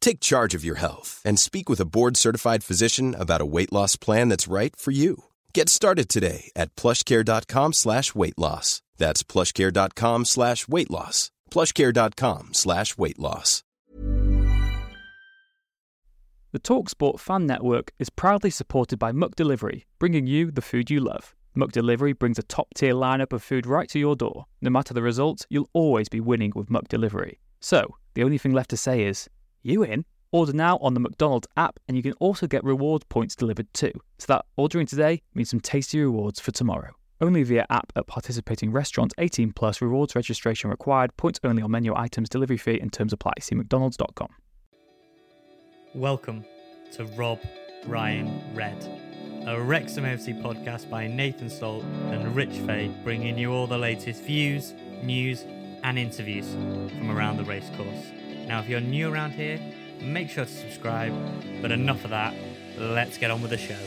Take charge of your health and speak with a board-certified physician about a weight loss plan that's right for you. Get started today at plushcare.com slash weight loss. That's plushcare.com slash weight loss. plushcare.com slash weight loss. The TalkSport Fan Network is proudly supported by McDelivery, bringing you the food you love. McDelivery brings a top-tier lineup of food right to your door. No matter the result, you'll always be winning with McDelivery. So, the only thing left to say is, you in? Order now on the McDonald's app, and you can also get reward points delivered too. So that ordering today means some tasty rewards for tomorrow. Only via app at participating restaurants 18 plus rewards registration required. Points only on menu items, delivery fee and terms apply. See McDonald's.com. Welcome to Rob Ryan Red, a Wrexham FC podcast by Nathan Salt and Rich Fay, bringing you all the latest views, news, and interviews from around the racecourse. Now, if you're new around here, make sure to subscribe. But enough of that, let's get on with the show.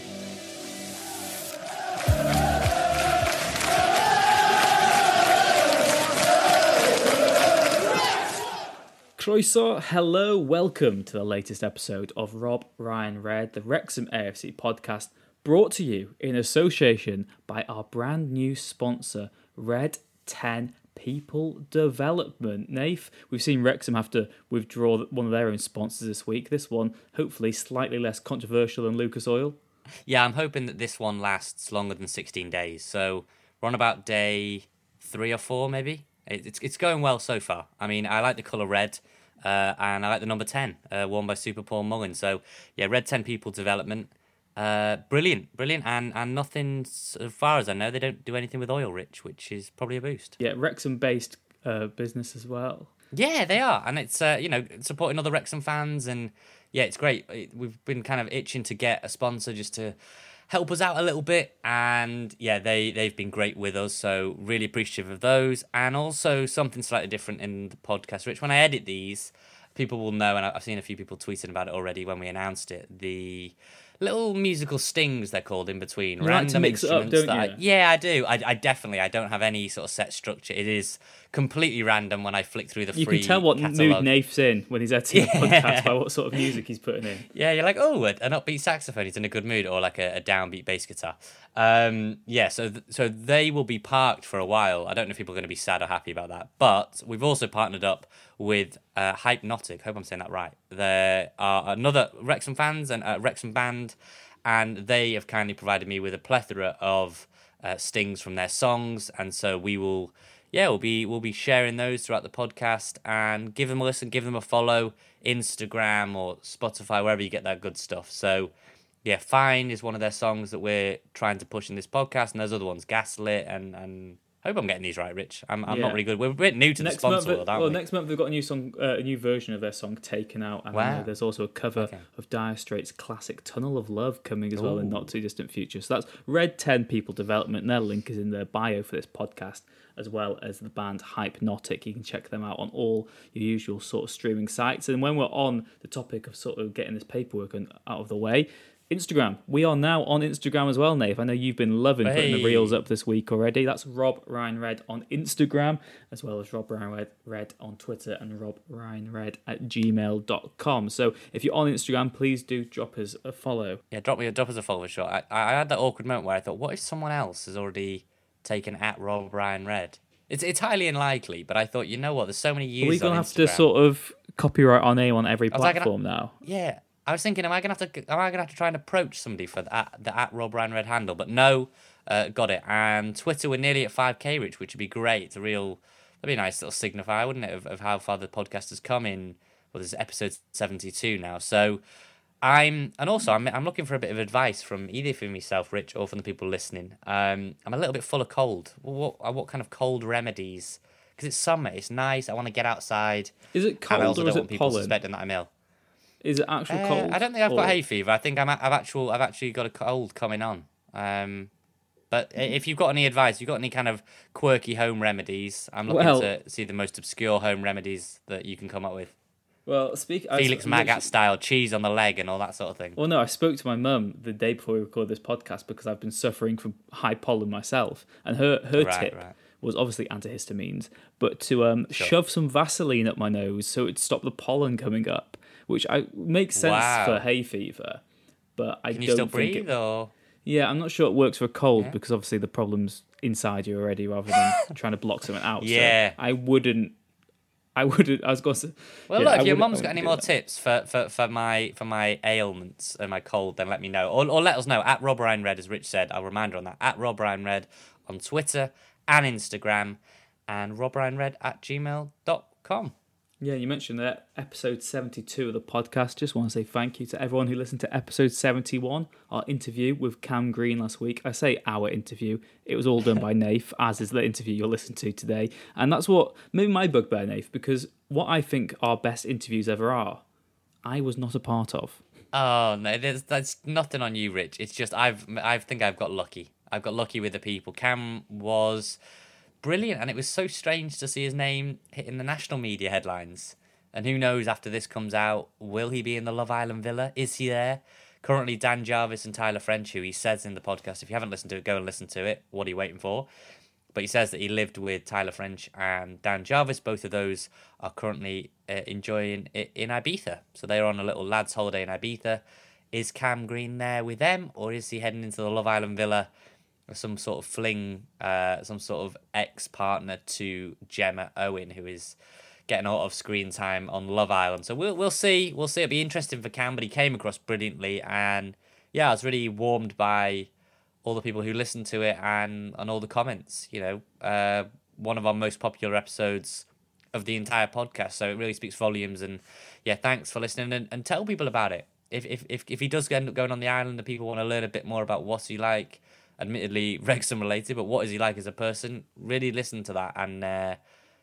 Croeso, hello, welcome to the latest episode of Rob Ryan Red, the Wrexham AFC podcast, brought to you in association by our brand new sponsor, Red 10 People Development. Nath, we've seen Wrexham have to withdraw one of their own sponsors this week. This one, hopefully, slightly less controversial than Lucas Oil. Yeah, I'm hoping that this one lasts longer than 16 days. So we're on about day three or four, maybe. It's it's going well so far. I mean, I like the colour red, uh, and I like the number 10, uh, worn by Super Paul Mullin. So yeah, red 10 people development. Uh, brilliant, brilliant, and and nothing as far as I know, they don't do anything with oil rich, which is probably a boost. Yeah, Wrexham-based uh, business as well. Yeah, they are, and it's uh, you know supporting other Wrexham fans, and yeah, it's great. We've been kind of itching to get a sponsor just to help us out a little bit, and yeah, they they've been great with us, so really appreciative of those, and also something slightly different in the podcast. Rich, when I edit these, people will know, and I've seen a few people tweeting about it already when we announced it. The little musical stings they're called in between You like to mix it up, that I- yeah i do I, I definitely i don't have any sort of set structure it is completely random when i flick through the You free can tell what catalogue. mood Nath's in when he's editing a podcast by what sort of music he's putting in. Yeah, you're like, oh, an upbeat saxophone. He's in a good mood, or like a, a downbeat bass guitar. Um, yeah, so th- so they will be parked for a while. I don't know if people are going to be sad or happy about that, but we've also partnered up with uh, Hypenotic. Hope I'm saying that right. There are another Wrexham fans and a Wrexham band, and they have kindly provided me with a plethora of uh, stings from their songs, and so we will yeah, we'll be we'll be sharing those throughout the podcast and give them a listen, give them a follow, Instagram or Spotify, wherever you get that good stuff. So yeah, Fine is one of their songs that we're trying to push in this podcast, and there's other ones, Gaslit and and I hope I'm getting these right, Rich. I'm, I'm Yeah. not really good. We're a bit new to next the sponsor month, world, well, we? next month they've got a new song, uh, a new version of their song "Taken Out," and know Wow. there's also a cover Okay. of Dire Straits' classic "Tunnel of Love" coming as well in not too distant future. So that's Red Ten People Development. Their link is in their bio for this podcast, as well as the band Hypenotic. You can check them out on all your usual sort of streaming sites. And when we're on the topic of sort of getting this paperwork and out of the way. Instagram. We are now on Instagram as well, Nath. I know you've been loving putting the reels up this week already. That's Rob Ryan Red on Instagram, as well as Rob Ryan Red, on Twitter and Rob Ryan Red at gmail.com. So if you're on Instagram, please do drop us a follow. Yeah, drop me a drop us a follow shot. I, I had that awkward moment where I thought, what if someone else has already taken at Rob Ryan Red? It's it's highly unlikely, but I thought, you know what? There's so many Are users we going to on have to sort of copyright our name on every was like, platform now? Yeah, I was thinking, am I gonna have to? Am I gonna have to try and approach somebody for the at, the at Rob Ryan Red handle? But no, uh, got it. And Twitter, we're nearly at five k, Rich, which would be great. It's a real, that'd be a nice little signifier, wouldn't it, of, of how far the podcast has come in. Well, this is episode seventy two now, so. I'm and also I'm I'm looking for a bit of advice from either from myself, Rich, or from the people listening. Um, I'm a little bit full of cold. What what, what kind of cold remedies? Because it's summer, it's nice. I want to get outside. Is it cold or is it people pollen? suspecting that I'm ill. Is it actual Uh, cold? I don't think I've got hay fever. I think I'm, I've actual, I've actually got a cold coming on. Um, but if you've got any advice, you've got any kind of quirky home remedies, I'm looking Well- to see the most obscure home remedies that you can come up with. Well, speak. Felix Magath literally- style, cheese on the leg and all that sort of thing. Well, no, I spoke to my mum the day before we recorded this podcast because I've been suffering from high pollen myself, and her her Right, tip right. was obviously antihistamines, but to um, Sure. shove some Vaseline up my nose so it'd stop the pollen coming up, which I makes sense Wow. for hay fever. But I Can you don't still think breathe it, or? Yeah, I'm not sure it works for a cold Yeah. because obviously the problem's inside you already rather than trying to block something out. So Yeah. I wouldn't. I wouldn't. I was going to say. Well, yeah, look, if your mum's got any more that. tips for, for, for my for my ailments and my cold, then let me know. Or, or let us know at Rob Ryan Red, as Rich said. I'll remind her on that. At Rob Ryan Red on Twitter and Instagram and Rob Ryan Red at gmail.com. Yeah, you mentioned that episode 72 of the podcast. Just want to say thank you to everyone who listened to episode 71, our interview with Cam Green last week. I say our interview, it was all done by Nath, as is the interview you'll listen to today. And that's what, maybe my bugbear, Nath, because what I think our best interviews ever are, I was not a part of. Oh no, there's that's nothing on you, Rich. It's just I've I think I've got lucky. I've got lucky with the people. Cam was brilliant, and it was so strange to see his name hitting the national media headlines. And who knows after this comes out, will he be in the Love Island villa? Is he there? Currently, Dan Jarvis and Tyler French, who he says in the podcast, if you haven't listened to it, go and listen to it. What are you waiting for? But he says that he lived with Tyler French and Dan Jarvis. Both of those are currently uh, enjoying it in Ibiza. So they're on a little lads' holiday in Ibiza. Is Cam Green there with them, or is he heading into the Love Island villa? Some sort of fling, uh, some sort of ex partner to Gemma Owen, who is getting a lot of screen time on Love Island. So we'll we'll see. We'll see. It'll be interesting for Cam, but he came across brilliantly, and yeah, I was really warmed by all the people who listened to it and and all the comments. You know, uh, one of our most popular episodes of the entire podcast. So it really speaks volumes. And yeah, thanks for listening and, and tell people about it. If if if if he does end up going on the island and people want to learn a bit more about what's he like, admittedly Wrexham related, but what is he like as a person? Really listen to that. And uh,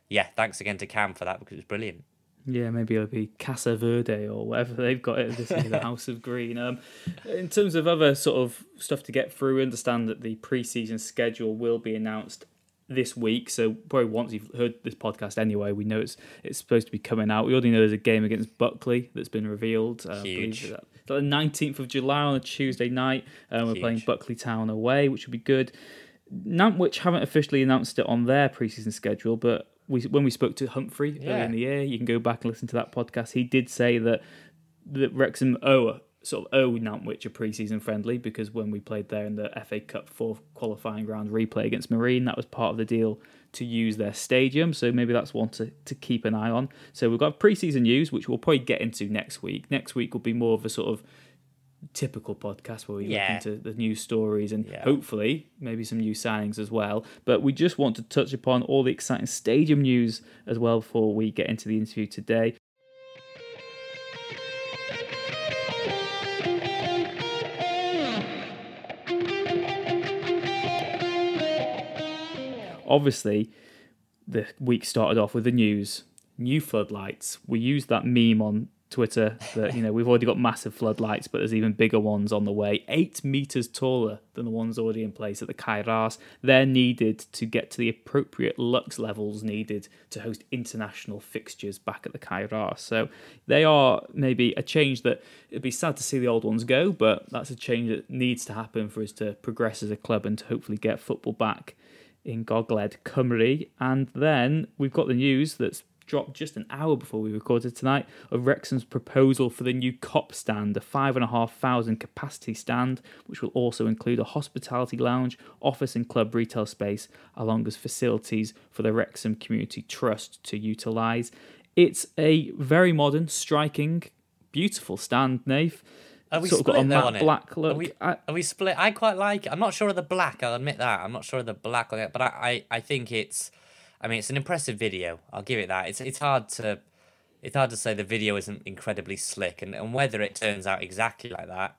yeah, thanks again to Cam for that because it was brilliant. Yeah, maybe it'll be Casa Verde or whatever they've got it. This is the House of Green. Um, in terms of other sort of stuff to get through, understand that the pre-season schedule will be announced this week. So probably once you've heard this podcast anyway, we know it's it's supposed to be coming out. We already know there's a game against Buckley that's been revealed. Uh, Huge. that- The nineteenth of July on a Tuesday night. Um, we're playing Buckley Town away, which will be good. Nantwich haven't officially announced it on their preseason schedule, but we when we spoke to Humphrey earlier in the year, you can go back and listen to that podcast. He did say that that Wrexham owe sort of owe Nantwich a preseason friendly because when we played there in the FA Cup fourth qualifying round replay against Marine, that was part of the deal to use their stadium. So maybe that's one to, to keep an eye on. So we've got preseason news, which we'll probably get into next week. Next week will be more of a sort of typical podcast where we Yeah. look into the news stories and Yeah. hopefully maybe some new signings as well. But we just want to touch upon all the exciting stadium news as well before we get into the interview today. Obviously, the week started off with the news new floodlights. We used that meme on Twitter that you know we've already got massive floodlights, but there's even bigger ones on the way, eight meters taller than the ones already in place at the Cae Ras. They're needed to get to the appropriate lux levels needed to host international fixtures back at the Cae Ras. So they are maybe a change that it'd be sad to see the old ones go, but that's a change that needs to happen for us to progress as a club and to hopefully get football back in Gogledd, Cymru. And then we've got the news that's dropped just an hour before we recorded tonight of Wrexham's proposal for the new Kop stand, a five and a half thousand capacity stand, which will also include a hospitality lounge, office and club retail space, along as facilities for the Wrexham Community Trust to utilise. It's a very modern, striking, beautiful stand, Nath. Are we sort of got a split matte black Are look. we, I- are we split? I quite like it. I'm not sure of the black, I'll admit that. I'm not sure of the black on it, but I, I, I think it's I mean it's an impressive video. I'll give it that. It's it's hard to it's hard to say the video isn't incredibly slick and, and whether it turns out exactly like that.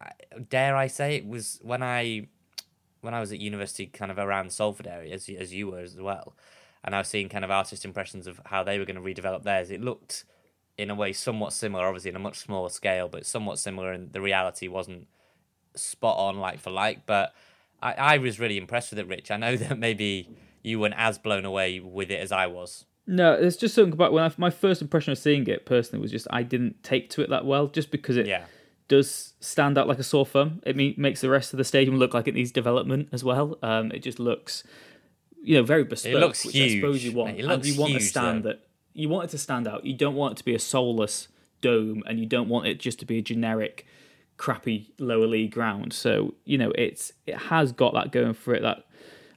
I, dare I say it was when I when I was at university kind of around Salford area as, as you were as well and I was seeing kind of artist impressions of how they were going to redevelop theirs. It looked in a way somewhat similar, obviously in a much smaller scale, but somewhat similar, and the reality wasn't spot on like for like. But I, I was really impressed with it, Rich. I know that maybe you weren't as blown away with it as I was. No, there's just something about when I, my first impression of seeing it personally was just I didn't take to it that well, just because it Yeah. does stand out like a sore thumb. It me- makes the rest of the stadium look like it needs development as well. Um, it just looks, you know, very bespoke. It looks which I suppose huge, you want. and you want a stand though. that you want it to stand out. You don't want it to be a soulless dome, and you don't want it just to be a generic, crappy lower league ground. So you know, it's it has got that going for it. That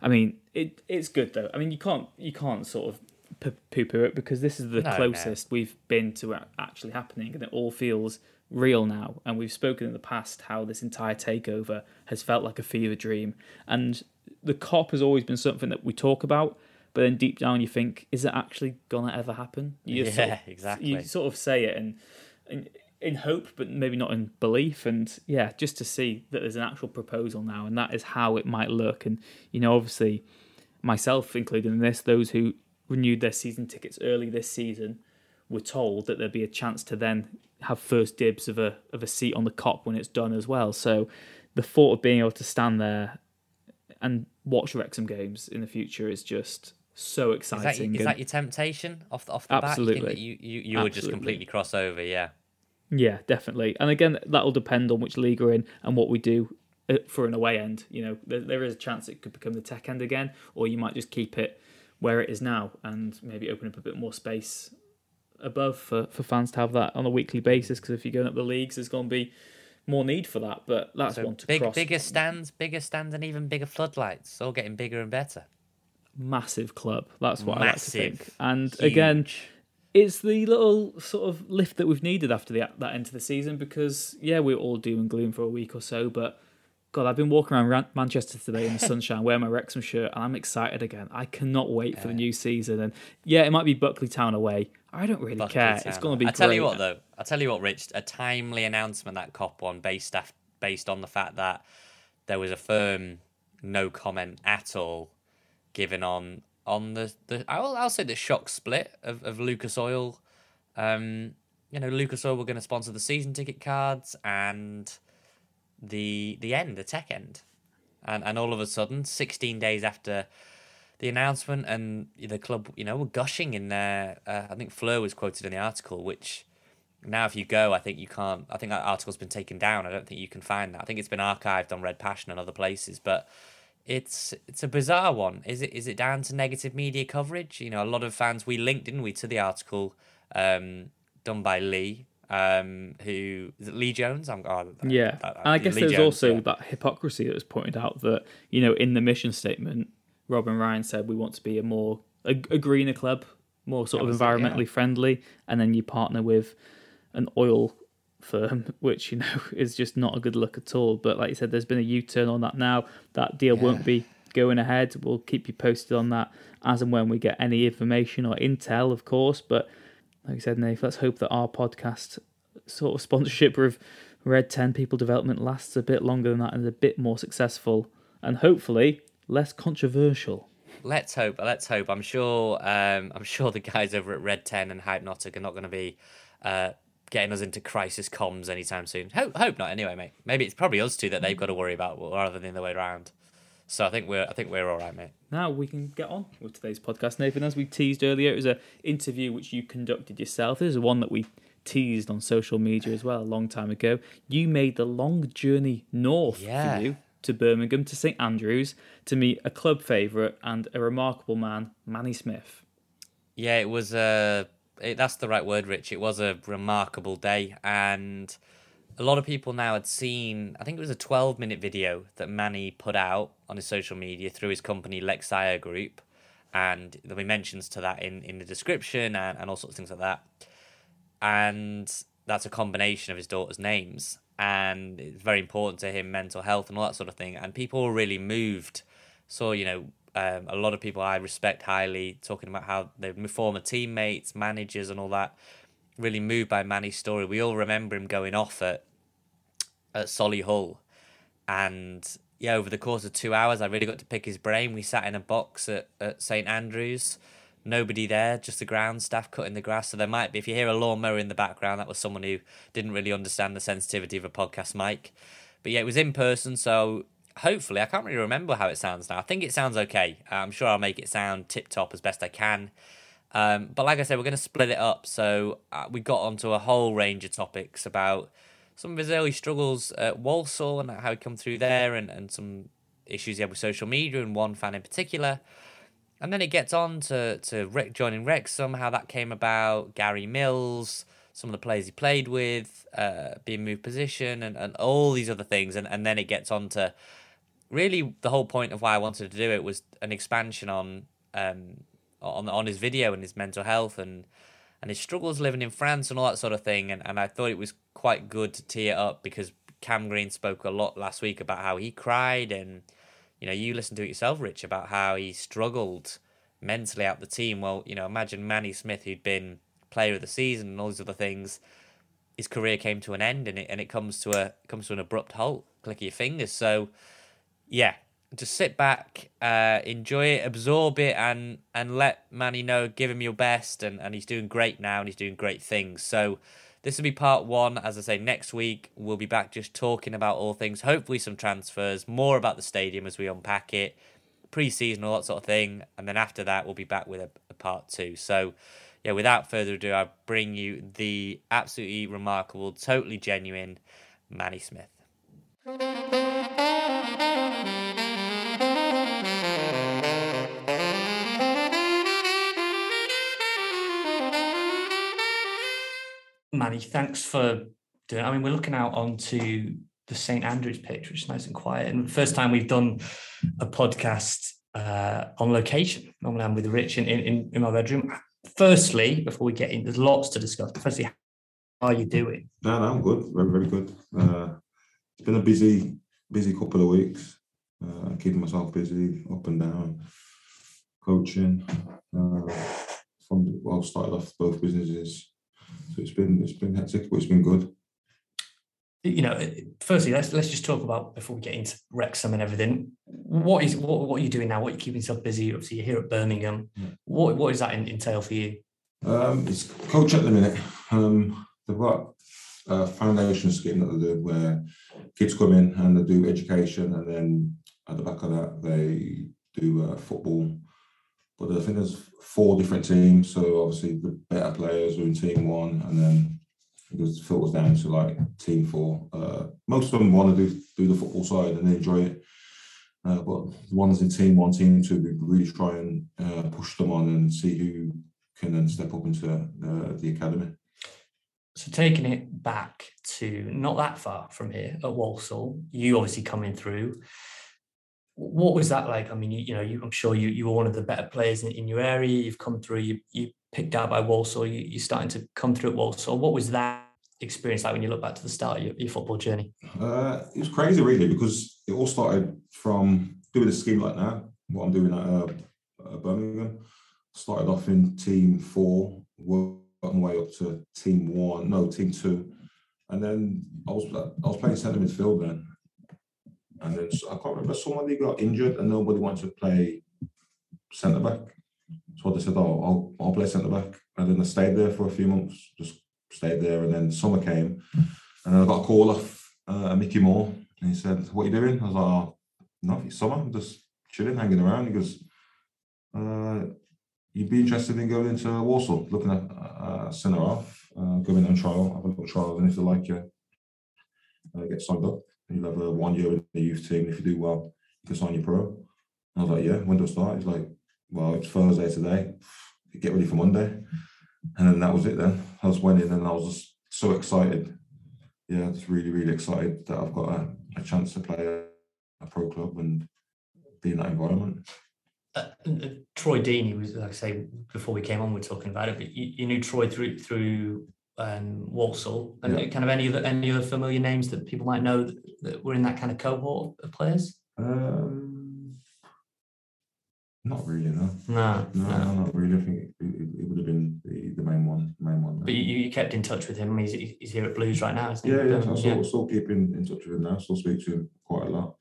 I mean, it it's good though. I mean, you can't you can't sort of poo poo it because this is the No, no. closest we've been to actually happening, and it all feels real now. And we've spoken in the past how this entire takeover has felt like a fever dream, and the Kop has always been something that we talk about. But then deep down, you think, is it actually gonna ever happen? You just sort Yeah, of- exactly. You sort of say it and, and in hope, but maybe not in belief. And yeah, just to see that there's an actual proposal now, and that is how it might look. And you know, obviously, myself included in this, those who renewed their season tickets early this season were told that there'd be a chance to then have first dibs of a of a seat on the Kop when it's done as well. So the thought of being able to stand there and watch Wrexham games in the future is just so Is exciting. is and- that your temptation off the, off the bat? Absolutely. that you, you, you would just completely cross over, yeah. Yeah, definitely. And again, that'll depend on which league we're in and what we do uh, for an away end. You know, there, there is a chance it could become the tech end again, or you might just keep it where it is now and maybe open up a bit more space above for, for fans to have that on a weekly basis. Because if you're going up the leagues, there's going to be more need for that. But that's So one to big, cross. bigger stands, bigger stands, and even bigger floodlights. All getting bigger and better. Massive club. That's what I like to think. And again, it's the little sort of lift that we've needed after the, that end of the season because yeah we were all doom and gloom for a week or so but god i've been walking around Ran- manchester today in the sunshine wearing my wrexham shirt and i'm excited again i cannot wait for the new season and yeah it might be buckley town away i don't really Buckley care it's going to be I tell you what, though. I tell you what, Rich. A timely announcement that Kop one based af- based on the fact that there was a firm no comment at all given on on the the I'll I'll say the shock split of of Lucas Oil. Um, you know, Lucas Oil were going to sponsor the season ticket cards and the the end, the tech end, and and all of a sudden, sixteen days after the announcement and the club, you know, were gushing in there. Uh, I think Fleur was quoted in the article, which now if you go, I think you can't. I think that article's been taken down. I don't think you can find that. I think it's been archived on Red Passion and other places, but it's it's a bizarre one. Is it is it down to negative media coverage? You know, a lot of fans we linked, didn't we, to the article um, done by Lee, um, who is it Lee Jones? I'm oh, yeah that- and i guess Lee there's Jones, also yeah. that hypocrisy that was pointed out that you know in the mission statement rob and ryan said we want to be a more a, a greener club more sort of was it, yeah. environmentally friendly and then you partner with an oil firm, which you know is just not a good look at all. But like you said, there's been a U-turn on that now. That deal won't be going ahead. We'll keep you posted on that as and when we get any information or intel, of course. But like I said, Nate, let's hope that our podcast sort of sponsorship of Red Ten People Development lasts a bit longer than that and is a bit more successful and hopefully less controversial. Let's hope. Let's hope. I'm sure. Um, I'm sure the guys over at Red Ten and Hypenotic are not going to be uh, getting us into crisis comms anytime soon. Hope, hope not. Anyway, mate. Maybe it's probably us two that they've got to worry about rather than the other way around. So I think we're. I think we're all right, mate. Now we can get on with today's podcast, Nathan. As we teased earlier, it was an interview which you conducted yourself. This is one that we teased on social media as well a long time ago. You made the long journey north Yeah. for you to Birmingham to St Andrews to meet a club favourite and a remarkable man, Manny Smith. Yeah, it was a. It, that's the right word, Rich. It was a remarkable day, and a lot of people now had seen. I think it was a 12 minute video that Manny put out on his social media through his company Lexaya Group, and there'll be mentions to that in in the description and, and all sorts of things like that. And that's a combination of his daughter's names, and it's very important to him, mental health and all that sort of thing. And people were really moved. So you know, um, a lot of people I respect highly talking about how they're former teammates, managers, and all that. Really moved by Manny's story. We all remember him going off at at Solihull, and yeah, over the course of two hours, I really got to pick his brain. We sat in a box at, at St Andrews, nobody there, just the ground staff cutting the grass. So there might be, if you hear a lawnmower in the background, that was someone who didn't really understand the sensitivity of a podcast mic. But yeah, it was in person, so hopefully, I can't really remember how it sounds now. I think it sounds okay. I'm sure I'll make it sound tip top as best I can. Um, but like I said, we're going to split it up. So uh, we got onto a whole range of topics about some of his early struggles at Walsall and how he come through there, and, and some issues he had with social media and one fan in particular. And then it gets on to, to Rick joining Wrexham, how that came about, Gary Mills, some of the players he played with, uh, being moved position, and, and all these other things. And, and then it gets on to really the whole point of why I wanted to do it was an expansion on um, on on his video and his mental health and and his struggles living in France and all that sort of thing. And, and I thought it was quite good to tee it up because Cam Green spoke a lot last week about how he cried and you know, you listened to it yourself, Rich, about how he struggled mentally out the team. Well, you know, imagine Manny Smith, who'd been player of the season and all these other things. His career came to an end, and it and it comes to a comes to an abrupt halt. Click of your fingers. So, yeah, just sit back, uh, enjoy it, absorb it, and and let Manny know, give him your best, and and he's doing great now, and he's doing great things. So this will be part one. As I say, next week we'll be back just talking about all things, hopefully some transfers, more about the stadium as we unpack it, pre-season, all that sort of thing. And then after that, we'll be back with a, a part two. So, yeah, without further ado, I bring you the absolutely remarkable, totally genuine Manny Smith. Manny, thanks for doing. I mean, we're looking out onto the St Andrews pitch, which is nice and quiet. And first time we've done a podcast uh, on location. Normally, I'm with Rich in, in, in my bedroom. Firstly, before we get in, there's lots to discuss. Firstly, how are you doing? No, no, I'm good. Very, very good. Uh, it's been a busy, busy couple of weeks. Uh, keeping myself busy, up and down, coaching. Uh, from well, started off both businesses so it's been it's been hectic, but it's been good. You know, firstly, let's let's just talk about before we get into Wrexham and everything. What is what, what are you doing now? What are you keeping yourself busy? Obviously, you're here at Birmingham. Yeah. What what does that entail for you? Um, it's coach at the minute. Um, they've got a foundation scheme that they do where kids come in and they do education, and then at the back of that they do uh, football but I think there's four different teams. So obviously the better players are in team one, and then it just filters down to like team four. Uh, most of them want to do do the football side and they enjoy it. Uh, but the ones in team one, team two, we really try and uh, push them on and see who can then step up into uh, the academy. So taking it back to not that far from here at Walsall, you obviously coming through what was that like? I mean, you, you know, you, I'm sure you you were one of the better players in, in your area. You've come through. You you picked out by Walsall. You, you're starting to come through at Walsall. What was that experience like when you look back to the start of your, your football journey? Uh, it was crazy, really, because it all started from doing a scheme like that. What I'm doing at uh, Birmingham. Started off in team four, worked my way up to team one, no, team two, and then I was I was playing centre midfield then, and then I can't remember somebody got injured and nobody wanted to play centre back. So they said, "Oh, I'll, I'll play centre back," and then I stayed there for a few months, just stayed there. And then summer came, and then I got a call off uh, Mickey Moore, and he said, "What are you doing?" I was like, oh, "Nothing, summer, I'm just chilling, hanging around." He goes, uh, "You'd be interested in going into Walsall, looking at uh, centre half, uh, going on trial, have a little trial, and if they like you, uh, get signed up." You'll have a one year in the youth team. If you do well, you can sign your pro. And I was like, yeah, when do I start? He's like, well, it's Thursday today. Get ready for Monday. And then that was it then. I just went in and I was just so excited. Yeah, just really, really excited that I've got a, a chance to play a, a, pro club and be in that environment. Uh, uh, Troy Deeney was, like I say, before we came on, we are talking about it, but you, you knew Troy through through um, Walsall, and yeah. kind of any other any other familiar names that people might know that, that were in that kind of cohort of players? Um, not really, no. No, no, no, not really. I think it, it, it, would have been the, the main one, main one. But you, you kept in touch with him. He's, he's here at Blues right now, isn't he? Yeah, yeah. I still, yeah. still keep in, in touch with him now. Still speak to him quite a lot.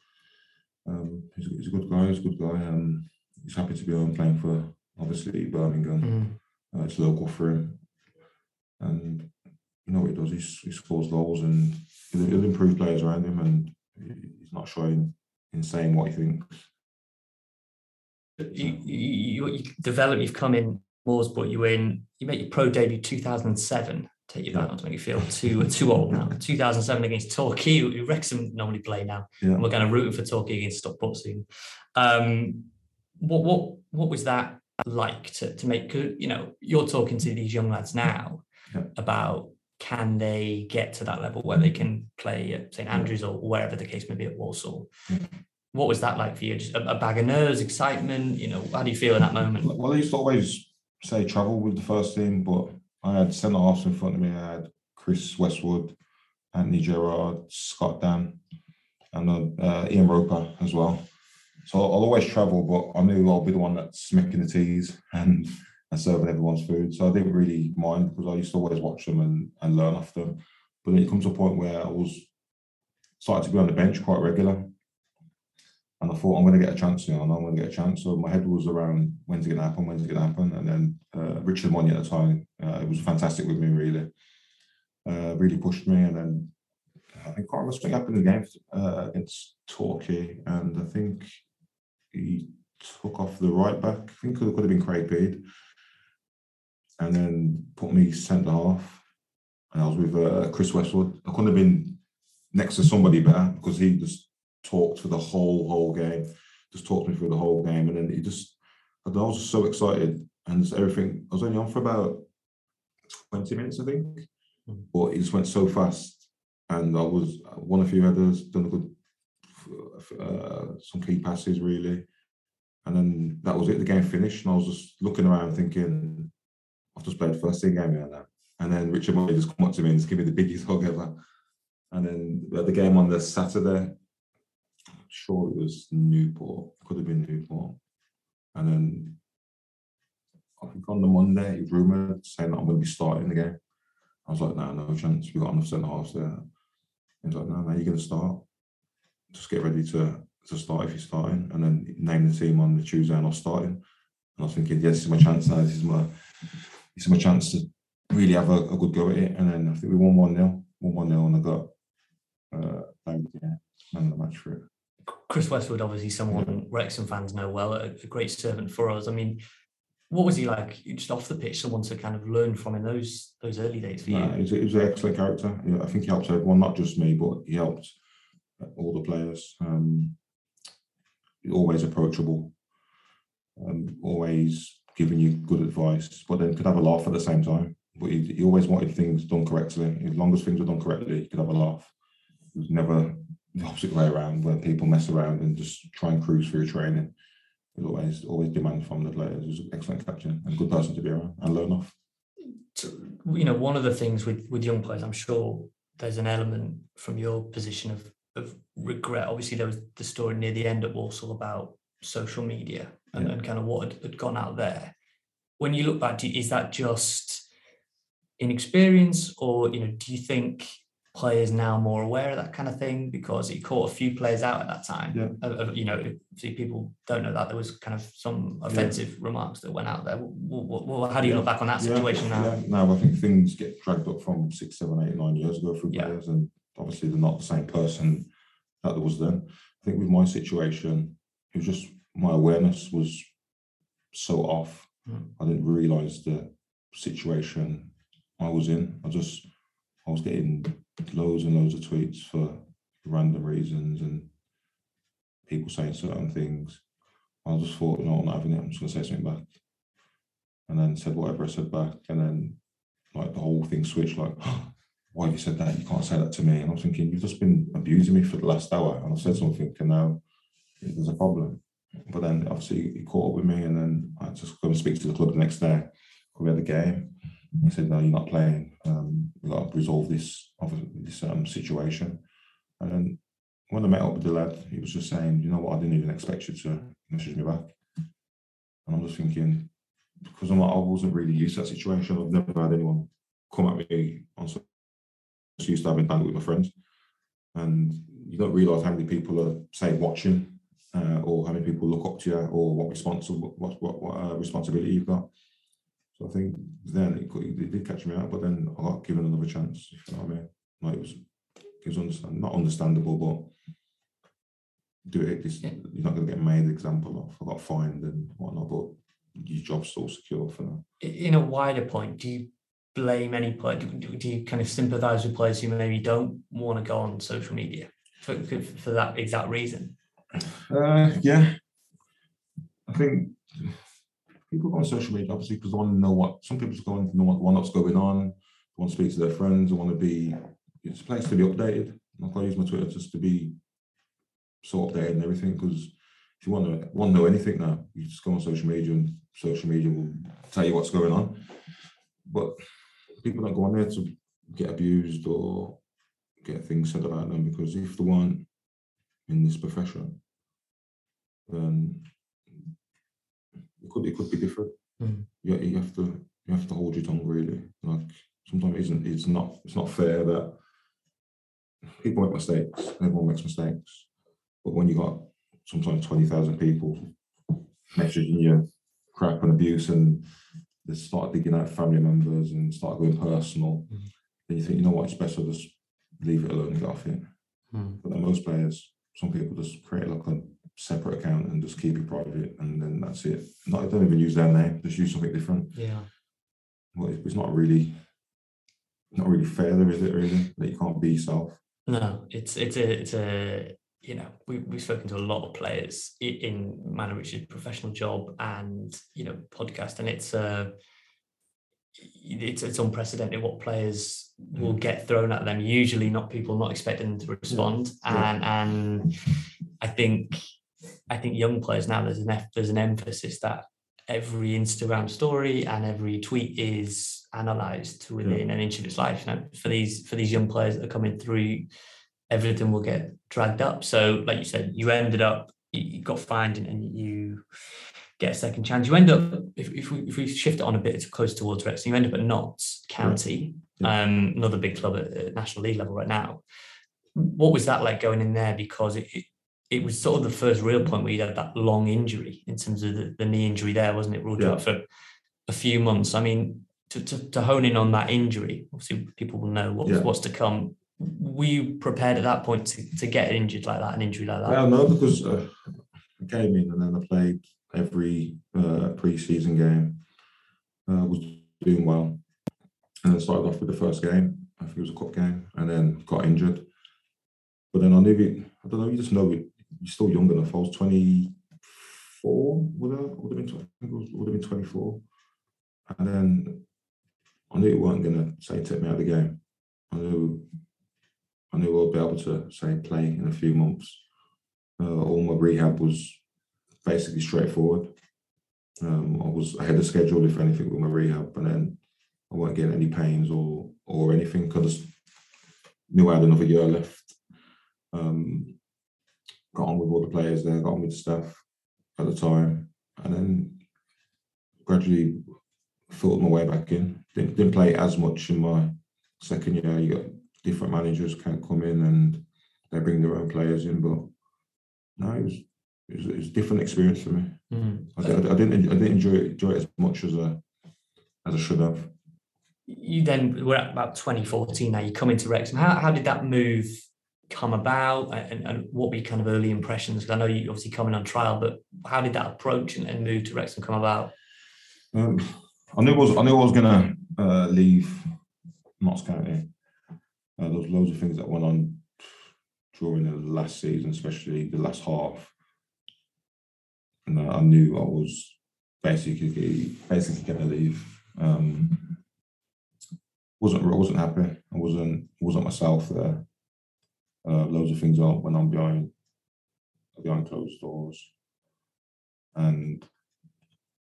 Um, he's, he's a good guy. He's a good guy. Um, he's happy to be on playing for obviously Birmingham. Mm. Uh, it's local for him, and you know what he does. He, he scores goals and he'll, he'll improve players around him, and he's not shy in saying what he thinks. You, you, you develop, you've come in Moore's brought you in, you made your pro debut 2007. Take you back, not to make you feel too too old now. 2007 against Torquay, who Wrexham normally play now. Yeah. And we're kind of rooting for Torquay against Stockport soon. Um, what what what was that like to to make? You know, you're talking to these young lads now Yeah. about can they get to that level where they can play at St Andrews or wherever the case may be at Walsall. Yeah. What was that like for you? Just a, a bag of nerves, excitement. You know, how do you feel in that moment? Well, I used to always say travel with the first team, but I had centre halves in front of me. I had Chris Westwood, Anthony Gerrard, Scott Dann, and uh, uh, Ian Roper as well. So I'll always travel, but I knew I'll be the one that's smacking the teas and, and serving everyone's food. So I didn't really mind because I used to always watch them and, and learn off them. But then it comes to a point where I was starting to be on the bench quite regular. And I thought I'm going to get a chance, you know, I'm going to get a chance. So my head was around when's it going to happen, when's it going to happen. And then uh, Richard Money at the time, uh, it was fantastic with me, really. Uh, really pushed me. And then I think I remember something happened in the game uh, against Torquay. And I think he took off the right back. I think it could have been Craig Beard. And then put me centre half. And I was with uh, Chris Westwood. I couldn't have been next to somebody better because he just talked for the whole whole game, just talked me through the whole game, and then he just I know, I was just so excited and just everything. I was only on for about twenty minutes, I think, Mm. but it just went so fast, and I was one of few headers, done a good uh, some key passes really, and then that was it. The game finished, and I was just looking around thinking, I've just played first team game here now. And then Richard Murray just come up to me and just give me the biggest hug ever. And then the game on the Saturday. I'm sure it was Newport. Could have been Newport. And then I think on the Monday, was rumoured saying that I'm going to be starting the game. I was like, no, no chance. We got enough centre halves there. He was like, no, no, you're going to start. Just get ready to, to start if you're starting. And then name the team on the Tuesday and I was starting. And I was thinking, yes, this is my chance now. This is my, is my chance to really have a, a good go at it. And then I think we won 1 0, won 1 0, and I got uh, David, yeah, man the match for it. Chris Westwood, obviously someone Wrexham fans know well, a, a great servant for us. I mean, what was he like just off the pitch? Someone to kind of learn from in those those early days for you. He, was, he was an excellent character. I think he helped everyone, not just me, but he helped all the players. Um, always approachable, um, always giving you good advice, but then could have a laugh at the same time. But he, he always wanted things done correctly. As long as things were done correctly, he could have a laugh. It was never the opposite way around, where people mess around and just try and cruise through training. He was always always demand from the players. He was an excellent captain and good person to be around and learn off. You know, one of the things with with young players, I'm sure there's an element from your position of of regret. Obviously, there was the story near the end at Walsall about social media and, Yeah. and kind of what had, had gone out there. When you look back, do you- is that just inexperience, or you know, do you think players now more aware of that kind of thing because it caught a few players out at that time? Yeah. Uh, you know, see, people don't know that there was kind of some offensive remarks that went out there. Wh- wh- how do you Yeah. look back on that Yeah, situation now? Yeah, no, I think things get dragged up from six, seven, eight, nine years ago through Yeah. players, and obviously they're not the same person that there was then. I think with my situation, it was just my awareness was so off. Mm. I didn't realise the situation I was in. I just I was getting loads and loads of tweets for random reasons and people saying certain things. I just thought, you know, I'm not having it. I'm just going to say something back and then said whatever I said back, and then like the whole thing switched. Like, why have you said that? You can't say that to me. And I was thinking, you've just been abusing me for the last hour, and I've said something, and now there's a problem. But then obviously he caught up with me, and then I just go and speak to the club the next day. We had the game. He said, "No, you're not playing. Um, we got to resolve this this um, situation." And then when I met up with the lad, he was just saying, "You know what? I didn't even expect you to message me back." And I'm just thinking, because I'm not, I wasn't really used to that situation. I've never had anyone come at me on so just used to having done it with my friends. And you don't realise how many people are say watching uh, or how many people look up to you, or what responsible what what, what uh, responsibility you've got. So I think then it, could, it did catch me out, but then I got given another chance. If you know what I mean, like it was it was understand, not understandable, but do it. You're not going to get made example of. I got fined and whatnot, but your job's still secure for now. In a wider point, do you blame any player? Do, do you kind of sympathise with players who maybe don't want to go on social media for, for that exact reason? Uh, yeah, I think people go on social media obviously because they want to know what some people go on to know what, what's going on, they want to speak to their friends, they want to be it's a place to be updated. Like I use my Twitter just to be so updated and everything because if you want to want to know anything now, you just go on social media and social media will tell you what's going on. But people don't go on there to get abused or get things said about them because if they weren't in this profession, then it could it could be different. Mm. You, you have to you have to hold your tongue really. Like sometimes it isn't it's not it's not fair that people make mistakes. Everyone makes mistakes, but when you got sometimes twenty thousand people messaging you crap and abuse and they start digging out family members and start going personal, Mhm. then you think, you know what, it's best to just leave it alone and get off it. Mm. But then most players, some people just create like a separate account and just keep it private and then that's it. Not don't even use their name, just use something different. Yeah. Well, it- it's not really not really fair, there is it really? That you can't be yourself. No, it's it's a it's a you know we we've spoken to a lot of players i- in Manor Richard's professional job and you know podcast, and it's uh it's it's unprecedented what players will get thrown at them. Usually, not people not expecting them to respond, Yeah. and and I think I think young players now there's an there's an emphasis that every Instagram story and every tweet is analyzed to within an inch of its life. You know, for these for these young players that are coming through, everything will get dragged up. So, like you said, you ended up you got fined and, you get a second chance. You end up if, if we if we shift it on a bit to close towards Wrexham, you end up at Notts County, Yeah. um, another big club at, at National League level right now. What was that like going in there? Because it, it it was sort of the first real point where you had that long injury in terms of the, the knee injury there, wasn't it? Ruled Yeah. out for a few months. I mean, to, to, to hone in on that injury, obviously people will know what's, Yeah. what's to come. Were you prepared at that point to, to get injured like that, an injury like that? Well, no, because uh, I came in and then I played every uh, pre-season game. Uh, was doing well, and then started off with the first game. I think it was a cup game, and then got injured. But then I knew it. I don't know. You just know it. You're still young enough. I was 24. Would have would have been. I think was, would have been 24. And then I knew it weren't gonna say take me out of the game. I knew. I knew I'd be able to say play in a few months. Uh, all my rehab was basically straightforward. Um, I was ahead of schedule, if anything, with my rehab, and then I weren't getting any pains or or anything because knew I had another year left. Um, got on with all the players there, got on with the staff at the time, and then gradually filled my way back in. Didn't, didn't play as much in my second year. You got different managers can come in and they bring their own players in, but no, it was it was, it was a different experience for me. Mhm. I, I, I didn't I didn't enjoy it, enjoy it as much as I as I should have. you then we're at about 2014 now you come into Wrexham how, how did that move come about and, and what were kind of early impressions? Because I know you obviously coming on trial but how did that approach and, and move to Wrexham come about Um, I knew I was I knew I was gonna uh, leave Notts County. Uh, there was loads of things that went on during the last season, especially the last half, and uh, I knew I was basically basically gonna leave. Um, wasn't wasn't happy. I wasn't wasn't myself there. Uh, loads of things on went on behind behind closed doors, and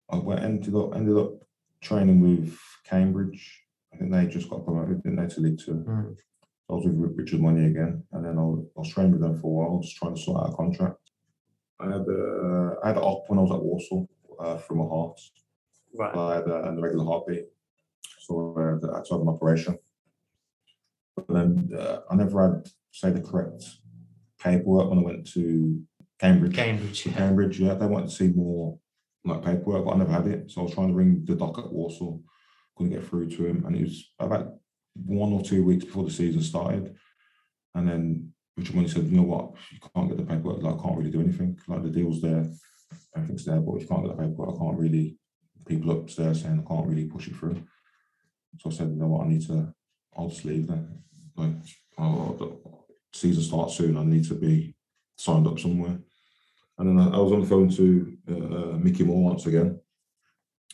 I went ended up ended up training with Cambridge. I think they just got promoted, didn't they, to League Two. Mm. I was with Ri- Richard Money again, and then I was, I was training with them for a while, just trying to sort out a contract. I had uh, I had an op when I was at Walsall uh, from a heart. right I had a, a regular heartbeat, so uh, I had to have an operation. But then uh, I never had say the correct paperwork when I went to Cambridge. Cambridge, yeah. Cambridge, yeah. They wanted to see more like paperwork, but I never had it. So I was trying to ring the doc at Walsall, couldn't get through to him. And it was about one or two weeks before the season started. And then Richard Money said, you know what, you can't get the paperwork, like I can't really do anything. Like the deal's there, everything's there, but if you can't get the paperwork, I can't really people upstairs saying I can't really push it through. So I said, you know what, I need to I'll just leave then. Like the season starts soon, I need to be signed up somewhere. And then I, I was on the phone to uh, Mickey Moore once again,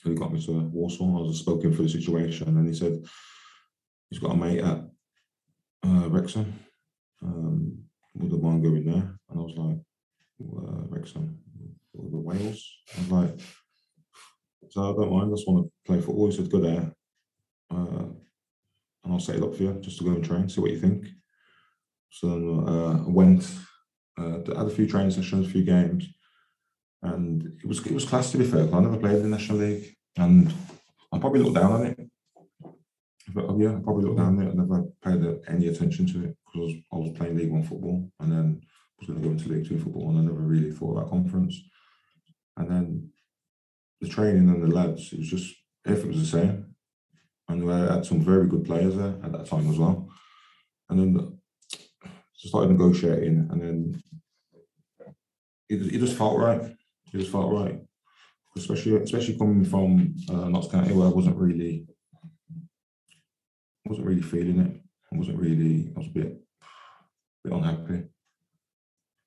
who got me to Walsall. I was spoken for the situation, and he said he's got a mate at uh, Wrexham. Um, would the one going there? And I was like, uh, Wrexham, the Wales. I was like, so I don't mind. I just want to play football. He said, go there, uh, and I'll set it up for you just to go and train, see what you think. So uh, I went, uh, had a few training sessions, a few games, and it was it was class to be fair. I never played in the National League, and I probably looked down on it. But oh, yeah, I probably looked down on it. I never paid any attention to it because I was playing League One football, and then I was going to go into League Two football, and I never really thought about conference. And then the training and the lads, it was just everything was the same. And we had some very good players there at that time as well. And then so started negotiating, and then it, it just felt right. It just felt right, especially especially coming from uh, Notts County, where I wasn't really wasn't really feeling it. I wasn't really. I was a bit, bit unhappy.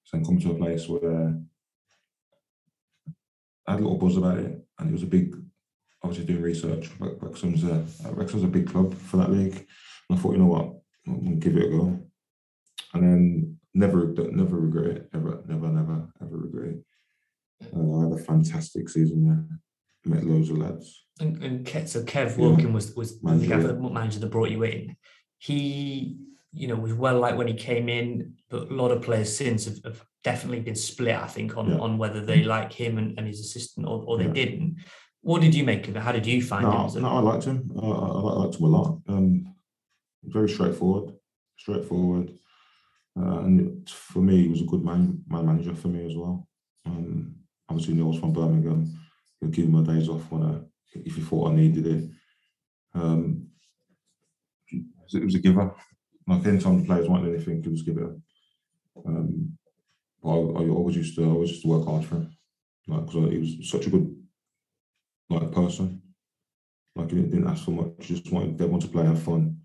So then coming to a place where I had a little buzz about it, and it was a big. Obviously, doing research. Wrexham's a Wrexham's a big club for that league. And I thought, you know what, I'm gonna give it a go. And then never, never regret it. Ever, never, never, ever regret it. Uh, I had a fantastic season there. Met loads of lads. And, and Kev, so Kev Yeah. Wilkin was was Manager, the guy that manager that brought you in. He, you know, was well liked when he came in, but a lot of players since have, have definitely been split. I think on Yeah. on whether they like him and, and his assistant or, or they Yeah. didn't. What did you make of it? How did you find him? No, a- no, I liked him. I, I, I liked him a lot. Um, very straightforward, straightforward. Uh, and for me, he was a good man, man manager for me as well. Um, obviously, Neil's from Birmingham. He'll give me my days off when I, if he thought I needed it. Um, it was- it was a giver. Like anytime the players wanted anything, he was give it. Um, but I, I always used to, I always used to work hard for him. Like, because he was such a good like person. Like he didn't, didn't ask for much, just wanted everyone to play, have fun,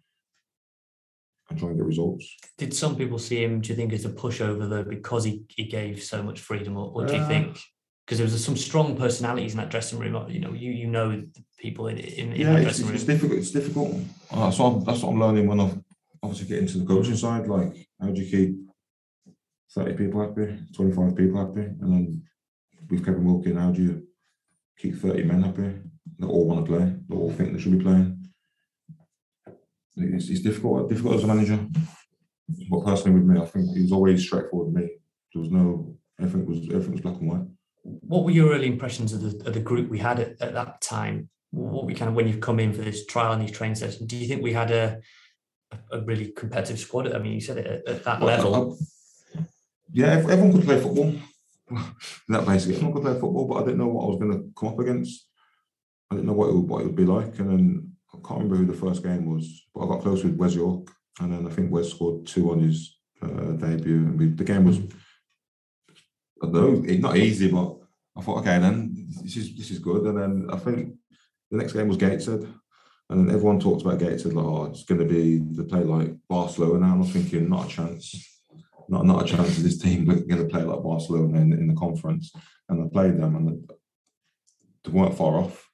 and try and get results. Did some people see him? Do you think as a pushover though, because he, he gave so much freedom, or, or do you Uh, think because there was some strong personalities in that dressing room? You know, you you know the people in in, in that it's, dressing it's, room. it's difficult. It's difficult. Uh, that's what I'm, that's what I'm learning when I obviously get into the coaching side. Like, how do you keep thirty people happy, twenty five people happy, and then with Kevin Wilkin, how do you keep thirty men happy? They all want to play. They all think they should be playing. It's, it's difficult. Difficult as a manager. But personally, with me, I think he was always straightforward with me. There was no everything was everything was black and white. What were your early impressions of the of the group we had at, at that time? What we kind of when you've come in for this trial and these training sessions, do you think we had a a really competitive squad? I mean, you said it at, at that Well, level. I- yeah, everyone could play football. that basically, everyone could play football, but I didn't know what I was going to come up against. I didn't know what it would, what it would be like, and then I can't remember who the first game was, but I got close with Wes York, and then I think Wes scored two on his uh, debut, and we, the game was, I know, not easy, but I thought, okay, then this is this is good, and then I think the next game was Gateshead, and then everyone talked about Gateshead like, oh, it's going to be the play like Barcelona. And I was thinking, not a chance, not not a chance of this team going to play like Barcelona in, in the conference. And I played them, and they weren't far off.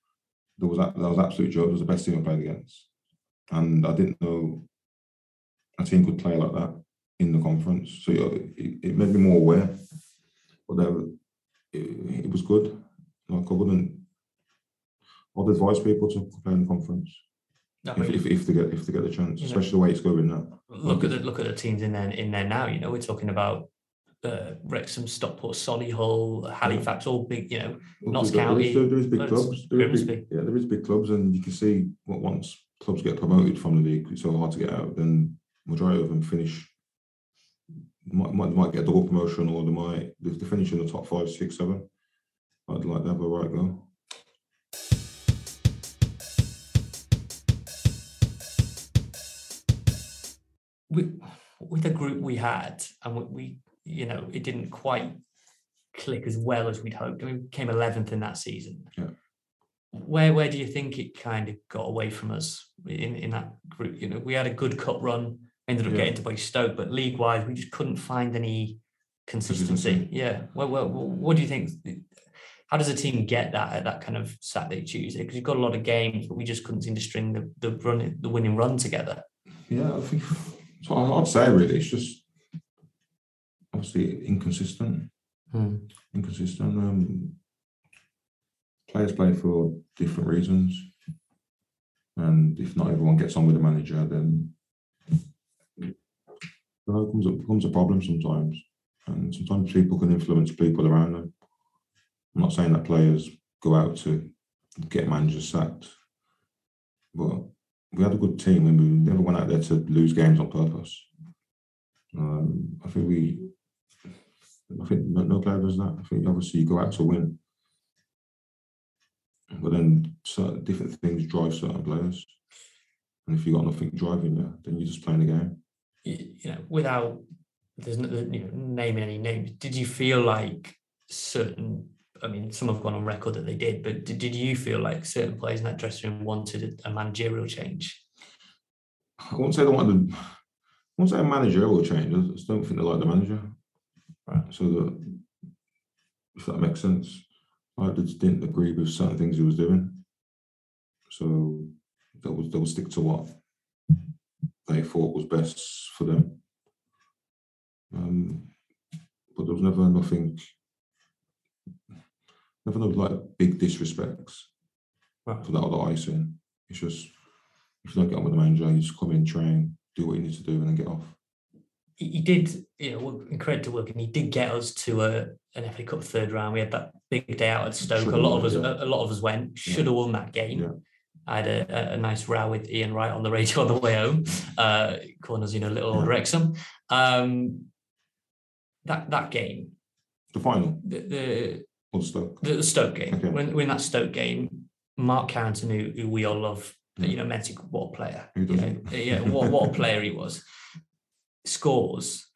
There was there was absolute joke. It was the best team I played against, and I didn't know a team could play like that in the conference. So it, it, made me more aware. But there, it, it was good. Like I wouldn't. I'd advise people to play in the conference I if, mean, if, if they get if they get the chance, especially the way it's going now. look at the look at the teams in there in there now. You know, we're talking about uh, Wrexham, Stockport, Solihull, Halifax, all big. You know, Notts County, there- there is big clubs. There is big, yeah, there is big clubs, and you can see what once clubs get promoted from the league, it's so hard to get out. Then majority of them finish might, might might get a double promotion or they might they finish in the top five, six, seven. I'd like to have a right go. with with the group we had, and we, we, you know, it didn't quite click as well as we'd hoped. I mean, we came eleventh in that season. Yeah. Where where do you think it kind of got away from us in in that group? You know, we had a good cup run, ended up Yeah. getting to play Stoke, but league wise, we just couldn't find any consistency. Yeah. Well, well, what do you think? How does a team get that at that kind of Saturday, Tuesday? Because you've got a lot of games, but we just couldn't seem to string the the run, the winning run together. Yeah, I think so. I'd say really, it's just obviously inconsistent. Hmm. Inconsistent. Um, players play for different reasons, and if not everyone gets on with the manager, then it becomes a, becomes a problem sometimes. And sometimes people can influence people around them. I'm not saying that players go out to get managers sacked, but we had a good team and we never went out there to lose games on purpose. Um, I think we, I think no, no player does that. I think obviously you go out to win, but then certain different things drive certain players. And if you got nothing driving you, then you're just playing the game. you know, without there's no, you know, naming any names, did you feel like certain? I mean, some have gone on record that they did, but did, did you feel like certain players in that dressing room wanted a, a managerial change? I won't say they wanted. I won't say a managerial change. I just don't think they like the manager. Right. So that if that makes sense, I just didn't agree with certain things he was doing. So they would they would stick to what they thought was best for them. Um, but there was never nothing, never no like big disrespects Right. for that other icing. It's just if you don't get on with the manager, you just come in, train, do what you need to do, and then get off. He, did, you know, work- and credit to work, and he did get us to a an FA Cup third round. We had that big day out at Stoke. Should've a lot of us, yeah. a, a lot of us went. Should have won that game. Yeah. I had a, a, nice row with Ian Wright on the radio on the way home. Uh, calling us, you know, little old Yeah. Wrexham. Um, that that game, The final the the, or the Stoke. the Stoke game, Okay. when when that Stoke game, Mark Carrington, who, who we all love, Yeah. you know, Messi, what a player, you know, yeah, what what a player he was. Scores.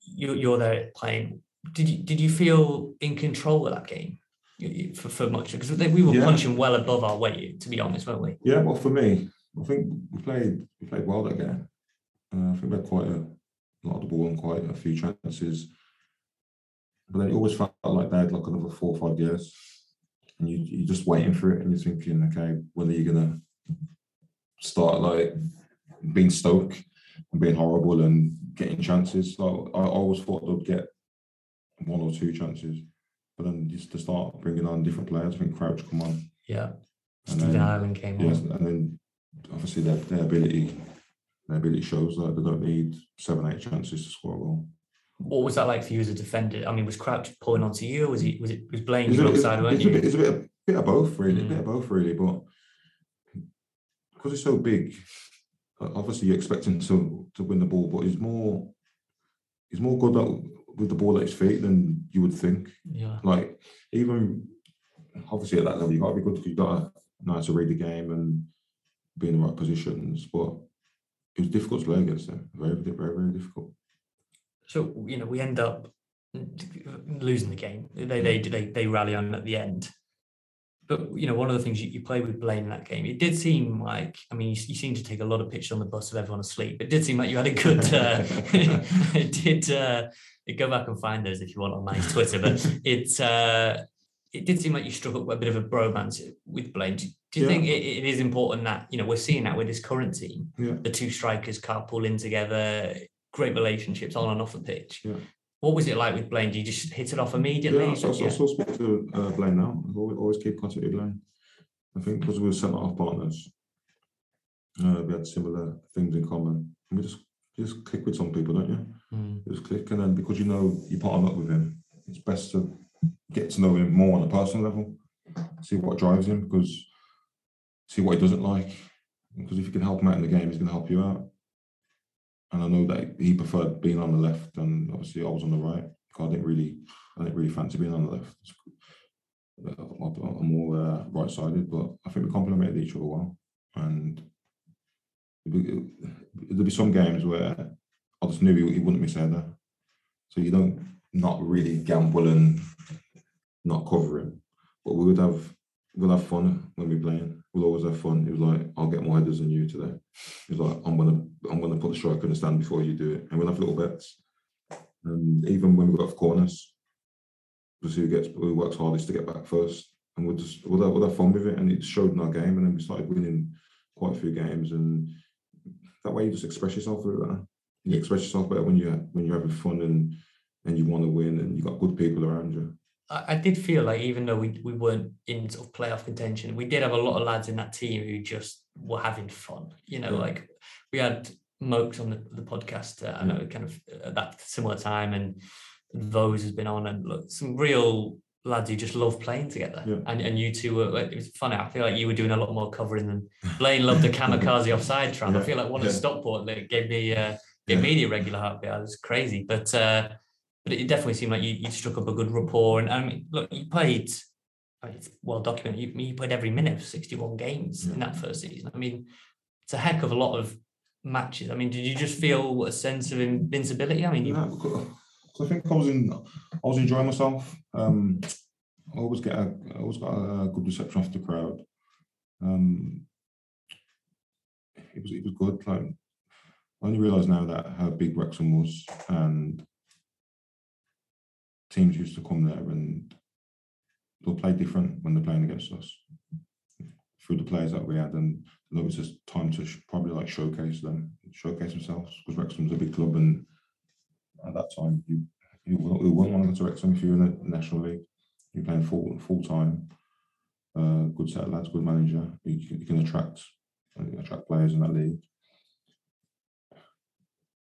You you're there playing. Did you did you feel in control of that game for, for much? Because we were Yeah. punching well above our weight, to be honest, weren't we? Yeah, well, for me, I think we played we played well that game. Uh, I think we had quite a lot of the ball and quite a few chances. But then it always felt like they had like another four or five years, and you you're just waiting for it, and you're thinking, okay, when are you gonna start like being Stoke and being horrible and getting chances? So I, I always thought they'd get one or two chances, but then just to start bringing on different players. I think Crouch come on. Yeah. And Stephen Ireland came Yes, on. and then obviously their, their ability, their ability shows that they don't need seven, eight chances to score a goal. What was that like for you as a defender? I mean, was Crouch pulling onto you, or was he was it was Blaine you a, were it's, it's a bit, it's a bit, of, bit of both, really, a Mm. bit of both, really. But because it's so big, Uh, obviously you expect him to to win the ball, but he's more he's more good at, with the ball at his feet than you would think. Yeah. Like even obviously at that level, you got to be good. 'cause You got to know how to read the game and be in the right positions. But it was difficult to play against them. Very, very, very difficult. So you know, we end up losing the game. They they they they rally on at the end. But you know, one of the things you, you played with Blaine in that game, it did seem like I mean, you, you seem to take a lot of pictures on the bus of everyone asleep. It did seem like you had a good. Uh, it did. Uh, go back and find those if you want on my Twitter, but it uh, it did seem like you struck up a bit of a bromance with Blaine. Do, do you Yeah. think it, it is important that you know we're seeing that with this current team, Yeah. the two strikers carpooling together, great relationships on and off the pitch. Yeah. What was it like with Blaine? Do you just hit it off immediately? Yeah, I, still- I Yeah. still speak to uh, Blaine now. I always, always keep contact with Blaine. I think because we were centre half partners, uh, we had similar things in common. And we just you just click with some people, don't you? Mm. You just click, and then because you know you partner up with him, it's best to get to know him more on a personal level, see what drives him, because see what he doesn't like. Because if you can help him out in the game, he's going to help you out. And I know that he preferred being on the left, and obviously I was on the right. I didn't really, I didn't really fancy being on the left. Uh, I'm more uh, right-sided, but I think we complemented each other well, and there'll be some games where I just knew he, he wouldn't miss there. So you don't not really gamble and not cover him. But we would have we'll have fun when we're playing. We'll always have fun. He was like, I'll get more headers than you today. It was like, I'm gonna I'm gonna put the striker in the stand before you do it. And we'll have little bets. And even when we got off corners, we'll see who gets who works hardest to get back first. And we'll just we'll have, we'll have fun with it. And it showed in our game. And then we started winning quite a few games. And that way you just express yourself through that. You express yourself better when you when you're having fun and and you want to win and you got good people around you. I, did feel like even though we, we weren't in sort of playoff contention, we did have a lot of lads in that team who just were having fun. You know, yeah. like we had Mokes on the, the podcast. Uh, I know kind of at that similar time, and Vose has been on, and look, some real lads who just love playing together. Yeah. And and you two were it was funny. I feel like you were doing a lot more covering than Blaine loved the kamikaze offside trap. Yeah. I feel like one yeah. of Stockport that gave me uh, gave me the regular heartbeat. It was crazy, but. uh but it definitely seemed like you, you struck up a good rapport. And I mean, look, you played, it's well documented, you, you played every minute of 61 games yeah. in that first season. I mean, it's a heck of a lot of matches. I mean, did you just feel a sense of invincibility? I mean, you... yeah, I think I was in, I was enjoying myself. Um, I always get a, I always got a good reception off the crowd. Um, it was it was good. Like I only realise now that how big Wrexham was, and teams used to come there and they'll play different when they're playing against us through the players that we had. And it was just time to probably like showcase them, showcase themselves because Wrexham's a big club. And at that time, you you, wouldn't want to go to Wrexham if you're in the National League. You're playing full full time. Uh, good set of lads, good manager. You can, you can attract attract players in that league.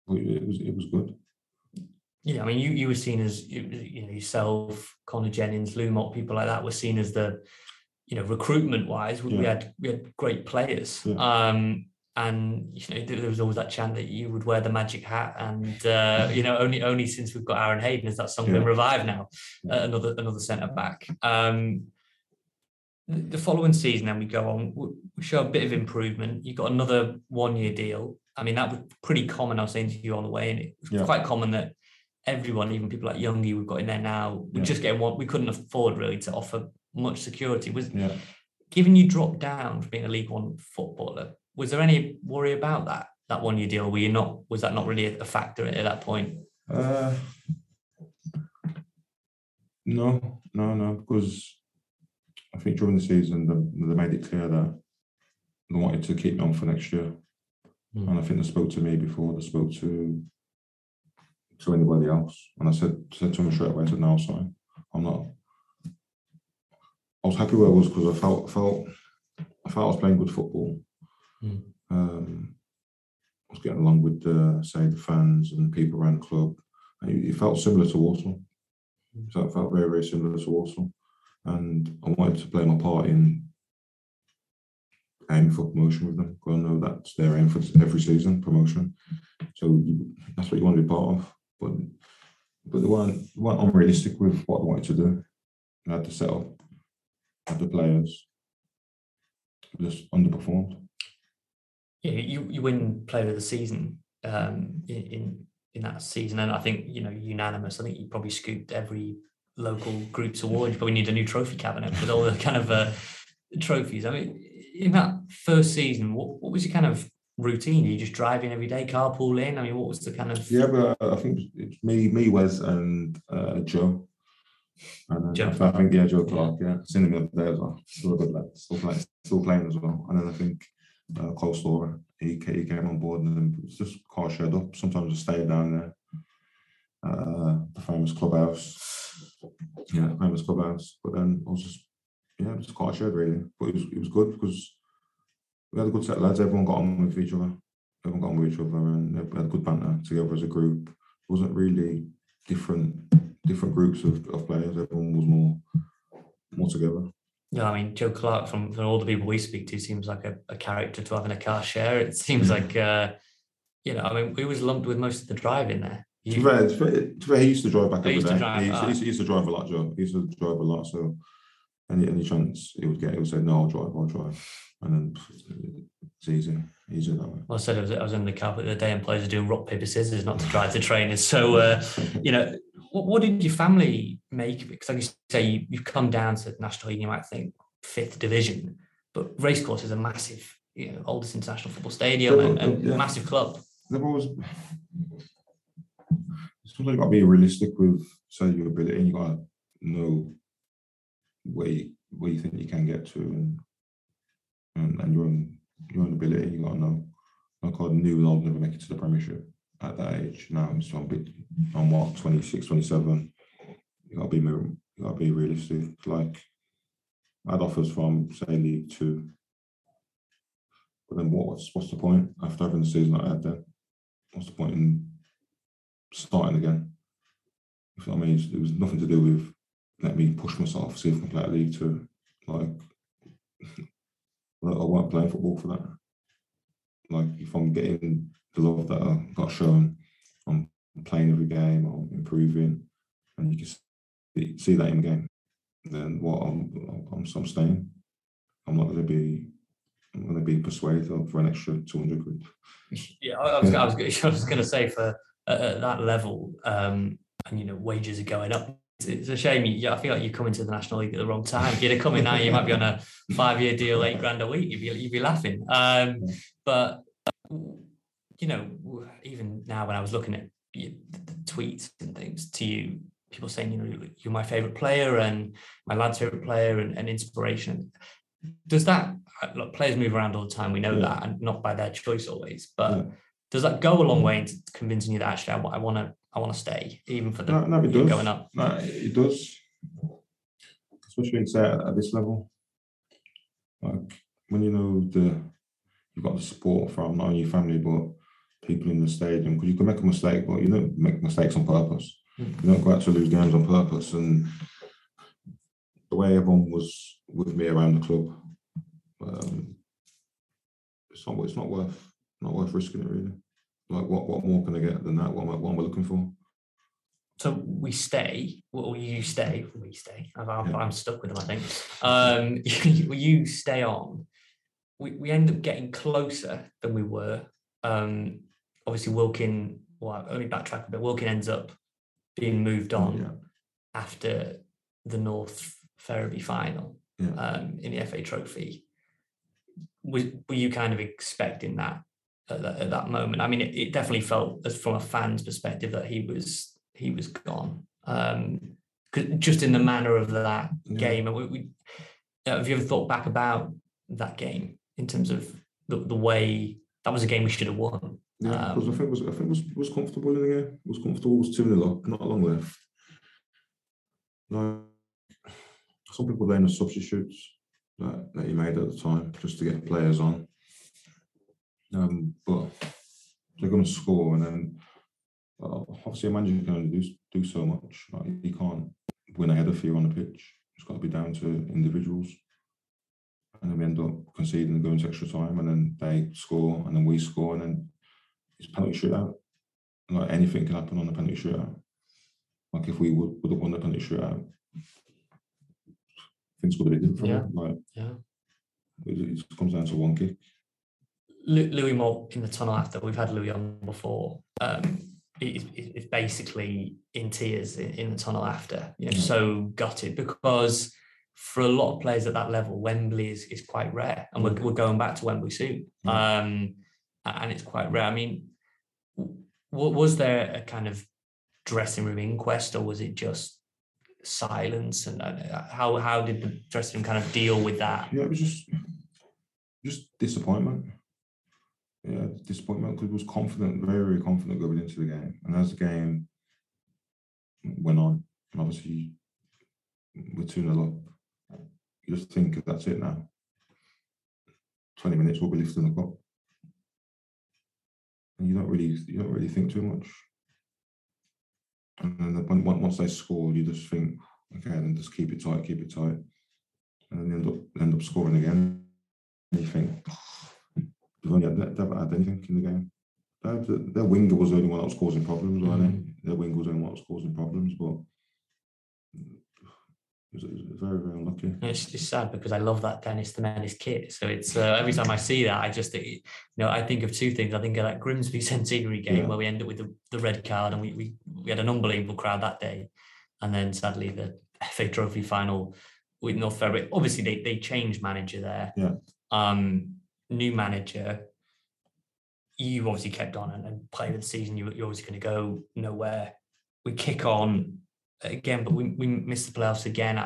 But it was it was good. Yeah, I mean, you you were seen as you, you know yourself, Connor Jennings, Lou Moult, people like that were seen as the, you know, recruitment wise, we, yeah. we had we had great players. Yeah. Um, and you know there was always that chant that you would wear the magic hat, and uh, you know only only since we've got Aaron Hayden has that song yeah. been revived now, uh, another another centre back. Um, the following season, then we go on, we show a bit of improvement. You got another one year deal. I mean, that was pretty common. I was saying to you on the way, and it was quite common that everyone, even people like Youngie we've got in there now, we're yeah. just getting what we couldn't afford really to offer much security. Was yeah. given you dropped down from being a League One footballer, was there any worry about that that one year deal? Were you not was that not really a factor at that point? Uh, no, no, no, because I think during the season they, they made it clear that they wanted to keep me on for next year. Mm. And I think they spoke to me before, they spoke to to anybody else. And I said said to him straight away, I said, no, sorry, I'm not. I was happy where I was because I felt felt I felt I was playing good football. Mm. Um, I was getting along with the say the fans and people around the club. And It, felt similar to Walsall. Mm. So it felt very very similar to Walsall, and I wanted to play my part in aiming for promotion with them. Because I know that's their aim for every season promotion. So you, that's what you want to be part of but but they weren't weren't unrealistic with what they wanted to do. Had to set up, had the players just underperformed. Yeah, you you win player of the season um, in, in in that season, and I think you know unanimous. I think you probably scooped every local groups award. You probably need a new trophy cabinet with all the kind of uh, trophies. I mean, in that first season, what, what was your kind of routine? Are you just driving every day, carpooling? I mean, what was the kind of? Yeah, but I think it's me, me, Wes, and uh, Joe. And Joe. I think yeah, Joe Clark. Yeah, seen him the other day as well. Still a good lad. Still playing, still playing as well. And then I think uh, Kyle Storer, he, he came on board and then it's just car shared up. Sometimes I stayed down there. Uh, the famous clubhouse. Yeah, famous clubhouse. But then I was just yeah, just car shared really. But it was it was good because we had a good set of lads. Everyone got on with each other. Everyone got on with each other, and we had a good banter together as a group. It wasn't really different different groups of, of players. Everyone was more more together. Yeah, I mean, Joe Clark, from, from all the people we speak to, seems like a, a character to have in a car share. It seems like uh, you know, I mean, we was lumped with most of the driving there. To fair, to fair- to he used to drive back He every used to drive, he, used, he used- he used to drive a lot, Joe. He used to drive a lot. So any any chance he would get, he would say, "No, I'll drive. I'll drive." And then it's easy, easy that way. Well, I said I was, I was in the car the other day and players are doing rock, paper, scissors, not to drive the trainers. So, uh, you know, what, what did your family make? Because, like you say, you, you've come down to National League, you might think fifth division, but Racecourse is a massive, you know, oldest international football stadium Yeah, and, and yeah. massive club. They've always sometimes got to be realistic with say your ability, and you got to know where you, where you think you can get to, and and, and your own your own ability. You got to know. Like I knew I'll never make it to the Premiership at that age. Now I'm still a bit on what 26, 27. You got to be you got to be realistic. Like I had offers from say League Two. But then what, what's what's the point after having the season I had then? What's the point in starting again? If I mean, it was nothing to do with let me push myself, see if I can play League Two. Like, I weren't playing football for that. Like, if I'm getting the love that I got shown, I'm playing every game, I'm improving, and you can see, see that in the game. Then what? I'm, I'm, I'm staying. I'm not going to be. I'm going to be persuaded for an extra two hundred quid. Yeah, I, was, I was, I was going to say for at, at that level, um, and you know, wages are going up. It's, a shame. You, I feel like you're coming to the National League at the wrong time. If you'd have come in now, you might be on a five-year deal, eight grand a week. You'd be, you'd be laughing. Um, but you know, even now when I was looking at you, the, tweets and things to you, people saying, you know, you're my favorite player and my lad's favorite player and, and inspiration. Does that look? Players move around all the time. We know Yeah. that, and not by their choice always. But Yeah. does that go a long way into convincing you that actually I, want to I want to stay even for the No, no, it does. going up? No, it does. Especially at, at this level. Like when you know the you've got the support from not only your family but people in the stadium. Because you can make a mistake, but you don't make mistakes on purpose. Mm. You don't go out to lose games on purpose. And the way everyone was with me around the club, um, it's not it's not worth not worth risking it really. Like what what more can I get than that? What am I, what am I looking for? So we stay, well, you stay, we stay. I'm, Yeah. I'm stuck with them, I think. Um, you, you stay on. We, we end up getting closer than we were. Um, obviously, Wilkin, well, only backtrack a bit. Wilkin ends up being moved on Yeah. after the North Ferriby final Yeah. um, in the FA Trophy. Was, were you kind of expecting that at that, at that moment? I mean, it, it definitely felt, as from a fan's perspective, that he was he was gone. Um, just in the manner of that Yeah. game, and we, we uh, have you ever thought back about that game in terms of the, the way that was a game we should have won? Yeah, because Um, I think was I think was was comfortable in the game. Was comfortable. Was two 0 up. Not long left. No, some people blame the substitutes that, that he made at the time just to get players on. Um, but they're going to score, and then uh, obviously a manager can only do do so much. Like, he can't win a header for you on the pitch. It's got to be down to individuals. And then we end up conceding and going to extra time, and then they score, and then we score, and then it's penalty shootout. Like anything can happen on the penalty shootout. Like if we would, would have won the penalty shootout, things would have been different. Yeah. Like Yeah. it, it comes down to one kick. Louis Moult in the tunnel after we've had Louis on before. Um, is is basically in tears in, in the tunnel after, you know, Yeah. so gutted because for a lot of players at that level, Wembley is, is quite rare, and we're, Mm. we're going back to Wembley soon. Um, and it's quite rare. I mean, w- was there a kind of dressing room inquest, or was it just silence? And uh, how how did the dressing room kind of deal with that? Yeah, it was just just disappointment. Yeah, disappointment because was confident, very, very confident going into the game. And as the game went on, and obviously we're 2 0 up, you just think that's it now. 20 minutes we'll be lifting the cup. And you don't really you don't really think too much. And then the- once they score, you just think, okay, then just keep it tight, keep it tight. And then end up end up scoring again. And you think, they've only had, they've had anything in the game. their, their winger was the only one that was causing problems, wasn't it? Their winger was the only one that was causing problems, but it was, it was very, very unlucky. It's, it's sad because I love that Dennis the Menace kit. So it's uh, every time I see that, I just, you know, I think of two things. I think of that Grimsby Centenary game Yeah. where we ended up with the, the red card and we, we, we had an unbelievable crowd that day. And then sadly, the FA Trophy final with North Ferriby. Obviously, they, they changed manager there. Yeah. Um, new manager. You obviously kept on and, and played the season. You, you're obviously going to go nowhere. We kick on again, but we, we missed the playoffs again.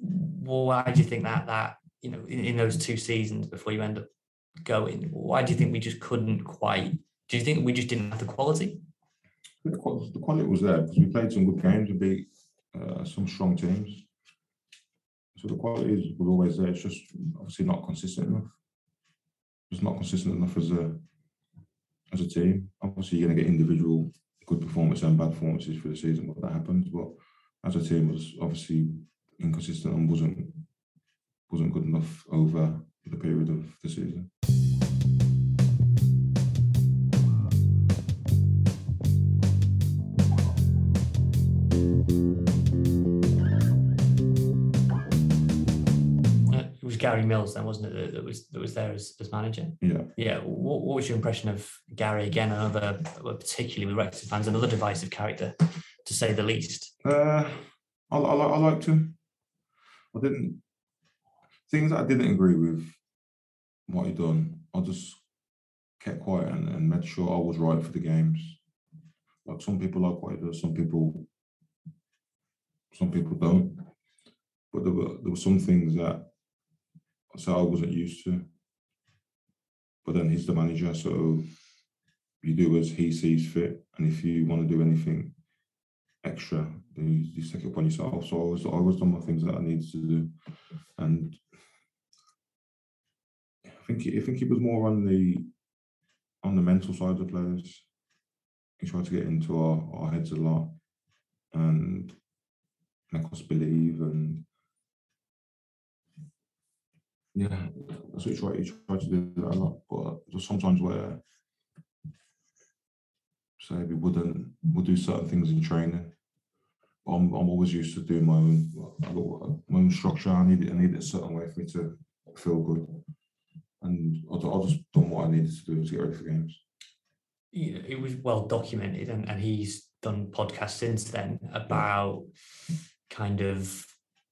Well, why do you think that that you know in, in those two seasons before you end up going? Why do you think we just couldn't quite? Do you think we just didn't have the quality? The quality was there because we played some good games and beat uh, some strong teams. So the quality was always there. It's just obviously not consistent enough. It's not consistent enough as a as a team. Obviously, you're going to get individual good performances and bad performances for the season, but that happens. But as a team, was obviously inconsistent and wasn't wasn't good enough over the period of the season. Uh, was Gary Mills then, wasn't it? That, was that was there as, as manager. Yeah. Yeah. What, what was your impression of Gary again? Another, particularly with Wrexham fans, another divisive character, to say the least. Uh, I, I, I liked him. I didn't things that I didn't agree with what he'd done. I just kept quiet and, and made sure I was right for the games. Like some people like what he does, some people, some people don't. But there were there were some things that Said I wasn't used to. But then he's the manager, so you do as he sees fit, and if you want to do anything extra, then you, you it upon yourself. So I was I always done my things that I needed to do, and I think I think it was more on the on the mental side of the players. He tried to get into our, our heads a lot and make us believe and yeah, that's what he tried, he tried to do that a lot. But uh, there's sometimes where say we wouldn't would do certain things in training. I'm I'm always used to doing my own my own structure. I need it I need it a certain way for me to feel good. And I ju- I just done what I needed to do to get ready for games. you know, it was well documented and, and he's done podcasts since then about kind of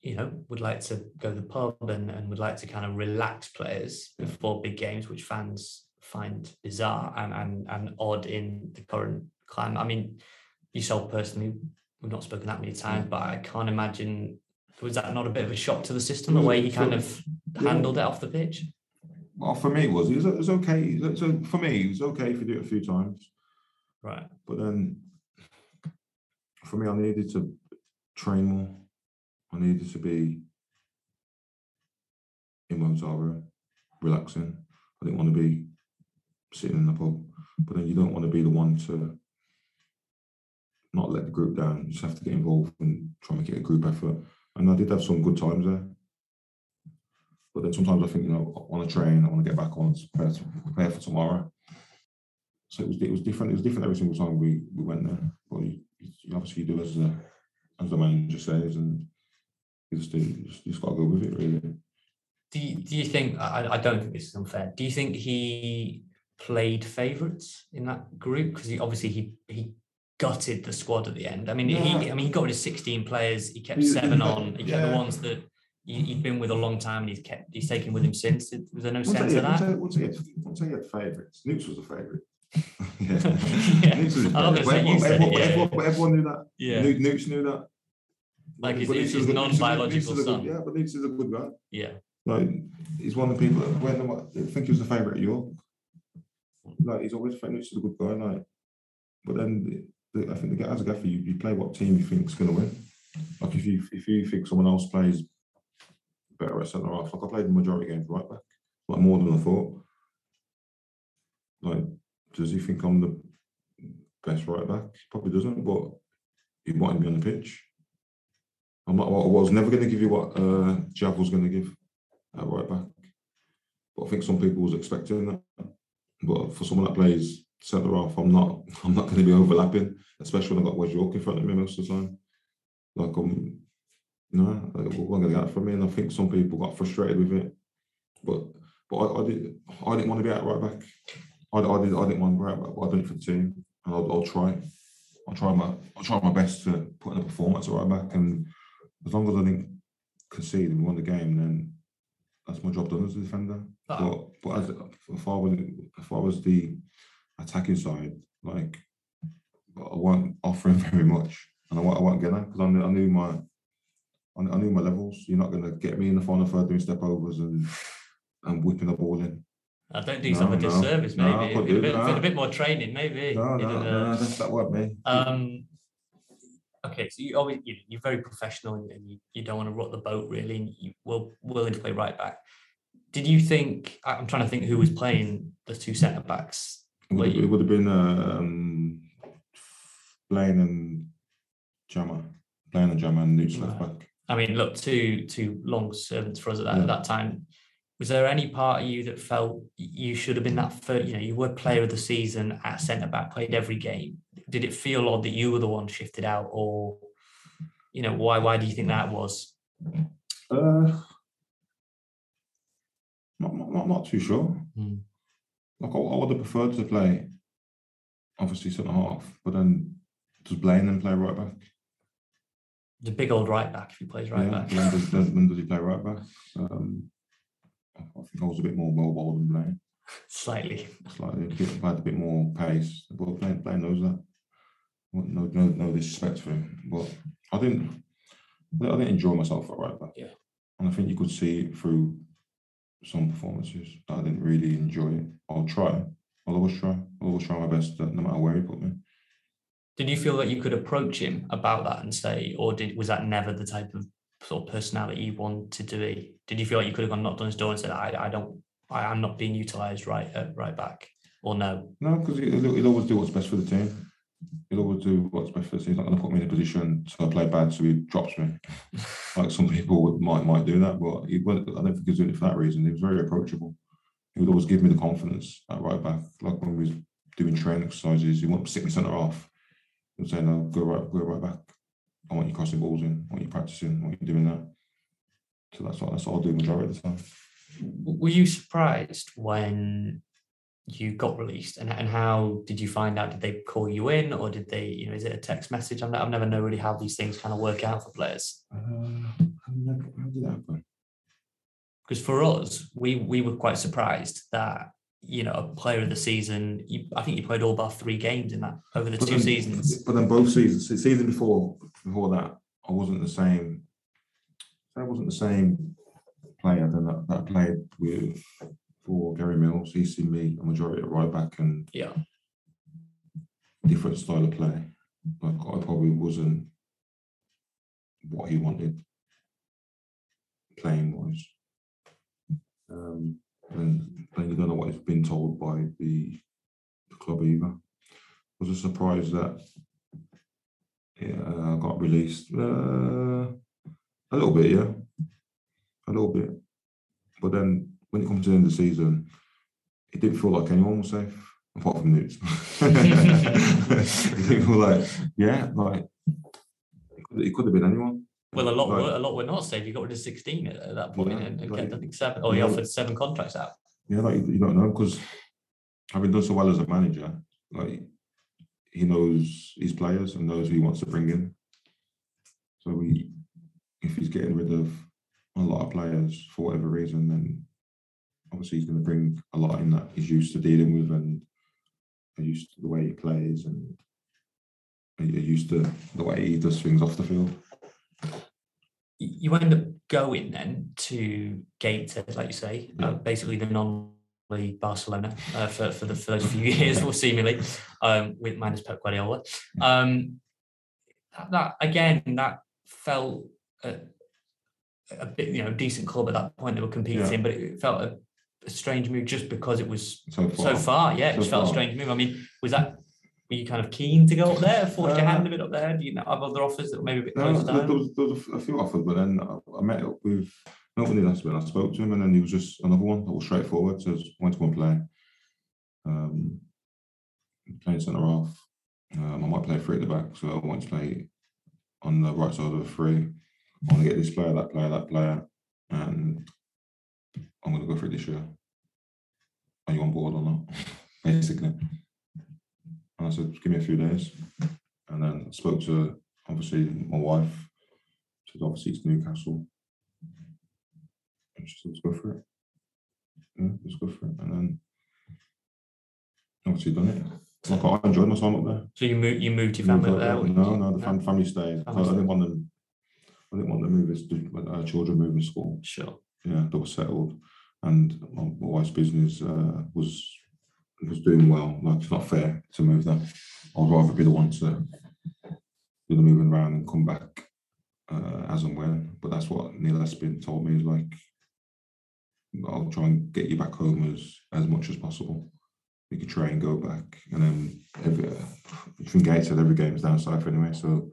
you know would like to go to the pub and, and would like to kind of relax players before big games which fans find bizarre and, and, and odd in the current climate i mean yourself personally we've not spoken that many times but i can't imagine was that not a bit of a shock to the system the way he kind of handled it off the pitch Well, for me, it was it was, it was okay. So for me, it was okay if you do it a few times. right But then, for me, I needed to train more. I needed to be in hotel relaxing. I didn't want to be sitting in the pub. But then you don't want to be the one to not let the group down. You just have to get involved and try and make it a group effort. And I did have some good times there. But then sometimes I think, you know, I want to train, I want to get back on, prepare, to, prepare for tomorrow. So it was it was different. It was different every single time we, we went there. But you, you obviously do as the as the manager says, and you just do, you just, you just got to go with it, really. Do you, do you think I, I don't think this is unfair. Do you think he played favourites in that group? Because he obviously he he gutted the squad at the end. I mean, he I mean he got rid of 16 players, he kept He- seven he- on, he kept the ones that he, he'd been with a long time and he's kept he's taken with him since. Did- Was there no Once sense of had- that? I- once I had- once I had favourites, Newts was a favourite. yeah. Yeah. Newts was a I'm not gonna favourite. say But you everyone, it, everyone, yeah. everyone, everyone knew that. Yeah. Newt- Newts knew that. Like his- his- his a good- Newts non-biological a good- Yeah, but is a good guy. Yeah. Like he's one of the people that when I think he was a favourite at York. Like he's always Newts is a good guy. Like, but then the, the, I think the, as a gaffer, you, you play what team you think's going to win. Like if you if you think someone else plays better at centre half, like I played the majority of games right back, like more than I thought. Like, does he think I'm the best right back? Probably doesn't, but he wanted me on the pitch. I'm. I was never going to give you what uh, Jav was going to give at right back. But I think some people was expecting that. But for someone that plays centre off, I'm not I'm not going to be overlapping, especially when I got Wes York in front of me most of the time. Like I'm, no, like, what am I going to get from me? And I think some people got frustrated with it, but but I, I did I didn't want to be out right back. I, I did I didn't want to be out back, but I done it for the team, and I'll, I'll try. I'll try my I'll try my best to put in a performance at right back, and as long as I didn't concede and won the game, then that's my job done as a defender. Oh. But but as if I was if I was the attacking side, like I wasn't offering very much, and I won't, I won't get that because I knew, I knew my I knew- I knew my levels. You're not going to get me in the final third doing step overs and and whipping the ball in. I don't do No, yourself a no. disservice, No, maybe. With a, bit, a bit more training, maybe. No, no, no, no, that's that weren't me. Um, okay, so you always you, you're very professional and, you, you don't want to rock the boat really, and you will willing to play right back. Did you think? I'm trying to think who was playing the two centre backs. It would, have, it would have been um, Blaine and Jammer. Blaine and Jammer and Newt's left back. I mean, look, two two long servants for us at that, Yeah. at that time. Was there any part of you that felt you should have been that first? You know, you were player of the season at centre back, played every game. Did it feel odd that you were the one shifted out, or you know, why? Why do you think that was? Uh, not, not, not, too sure. Hmm. Like I, I would have preferred to play, obviously centre half, but then does Blaine then play right back? The big old right back if he plays right yeah. back. When does, when does he play right back? Um, I think I was a bit more mobile than Blaine. Slightly. Slightly, bit, had a bit more pace. But Blaine, Blaine knows that. No, no, no disrespect for him, but I didn't. I didn't enjoy myself at right back. Yeah. and I think you could see through some performances that I didn't really enjoy it. I'll try. I'll always try. I'll always try my best, uh, no matter where he put me. Did you feel that you could approach him about that and say, or did was that never the type of sort of personality you wanted to be? Did you feel like you could have gone knocked on his door and said, I, I don't, I, I'm not being utilised right at right back, or no? No, because he'll, he'll always do what's best for the team. He'll always do what's best for team. He's not going to put me in a position to play bad, so he drops me. like some people would, might might do that, but he, wouldn't- I don't think he's doing it for that reason. He was very approachable. He would always give me the confidence at right back. Like when we was doing training exercises, he wouldn't stick me centre off. He would say, "No, go right, go right back. I want you crossing balls in. I want you practicing. I want you doing that." So that's what that's what I'll do majority of the time. Were you surprised when you got released, and, and how did you find out? Did they call you in, or did they, you know, is it a text message? I'm, I've never know really how these things kind of work out for players. Uh, how did how did that happen? because for us, we we were quite surprised that you know a player of the season. You, I think you played all but three games in that over the But two then- seasons. But then both seasons, the season before before that, I wasn't the same. I wasn't the same player than that, that played with for Gary Mills. He's seen me a majority at right back and Yeah, different style of play. Like I probably wasn't what he wanted playing wise. Um, and then you don't know what he's been told by the, the club either. Was a surprise that yeah, I got released. Uh, a little bit, yeah, a little bit. But then when it comes to the end of the season, it didn't feel like anyone was safe apart from Newt. it didn't feel like, yeah, like it could, it could have been anyone. well, a lot Like, were a lot were not saved. You got rid of sixteen at, at that point, Yeah, and like- kept I think seven. Or he Yeah. offered seven contracts out. Yeah, like you you don't know because having done so well as a manager, like he knows his players and knows who he wants to bring in. So we, if he's getting rid of a lot of players for whatever reason, then obviously he's going to bring a lot in that he's used to dealing with and used to the way he plays and are used to the way he does things off the field. You end up going then to Gateshead, like you say, uh, basically the non-league Barcelona uh, for for the first few years, or seemingly, um, with minus Pep Guardiola. Um, that, that again, that felt a, a bit, you know, decent club at that point. They were competing, Yeah. but it felt a, a strange move just because it was So far, so far. Yeah, it So just felt a strange move. I mean, was that? Were you kind of keen to go up there? Forced your Uh, hand a bit up there? Do you have other offers that were maybe a bit No, closer there, there was, there was a few offers, but then I, I met up with nobody last when I spoke to him, and then he was just another one that was straightforward. Says, "Want to go and play?" Um, playing centre half. Um, I might play three at the back, so I want to play on the right side of the three. I want to get this player, that player, that player, and I'm going to go for it this year. Are you on board or not? Basically. And I said, give me a few days. And then I spoke to obviously my wife. She said, obviously it's Newcastle. And she said, let's go for it. Yeah, let's go for it. And then obviously done it. Like I enjoyed my time up there. So you moved you moved your family up there? No, no, the fam- family stayed. I Family didn't want them. I didn't want them moving. to- uh, children moving school. Sure. Yeah, they were settled, and my, wife's business uh, was was doing well. Like it's not fair to move them. I'd rather be the one to do the moving around and come back uh, as and when. But that's what Neil Aspin told me is like, I'll try and get you back home as as much as possible. You could try and go back, and then every from Gateshead every game's down south anyway, so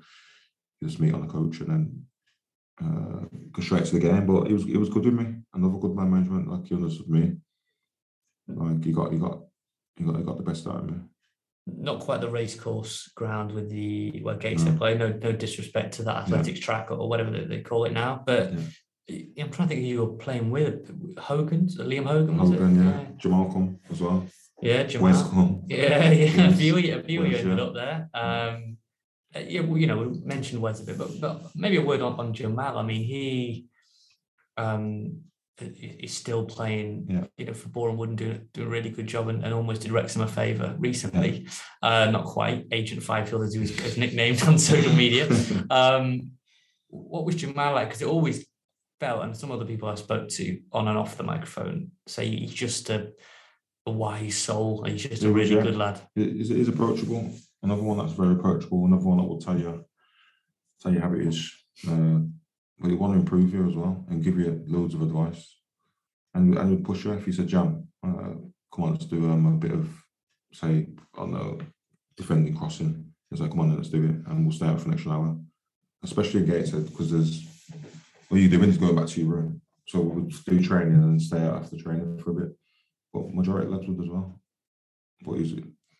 you just meet on the coach and then uh, go straight to the game. But it was it was good with me. Another good man management, like he understood me. Like he got he got he got he got the best out of me. Not quite the racecourse ground with the where Gates No. play. No, no disrespect to that athletics track or whatever they, they call it now. But I'm trying to think who you were playing with. Hogan, Liam Hogan, was Hogan, it? yeah. Jamal come as well. Yeah, Jamal. come. Yeah, yeah. A few, a few you Wes, ended yeah. up there. Um, uh, yeah, well, you know, we mentioned Wes a bit, but, but maybe a word on, on Jamal. I mean, he um, is still playing, Yeah. you know, for Wood and doing, doing a really good job and, and almost did Wrexham a favour recently. Uh, not quite, Agent Fyfield, as he was as nicknamed on social media. Um, what was Jamal like? Because it always felt, and some other people I spoke to on and off the microphone say he's just a, a wise soul. and He's just a was, really yeah. good lad. He's, he's approachable. Another one that's very approachable. Another one that will tell you tell you how it is. Uh, he want to improve you as well and give you loads of advice. And and he'll push you if you said, "Jam, uh, come on, let's do um, a bit of say, I don't know, defending crossing." He's like, "Come on, let's do it," and we'll stay out for an extra hour. Especially in Gateshead because there's what you're doing is going back to your room. So we'll do training and stay out after training for a bit. But majority of lads would as well. But he's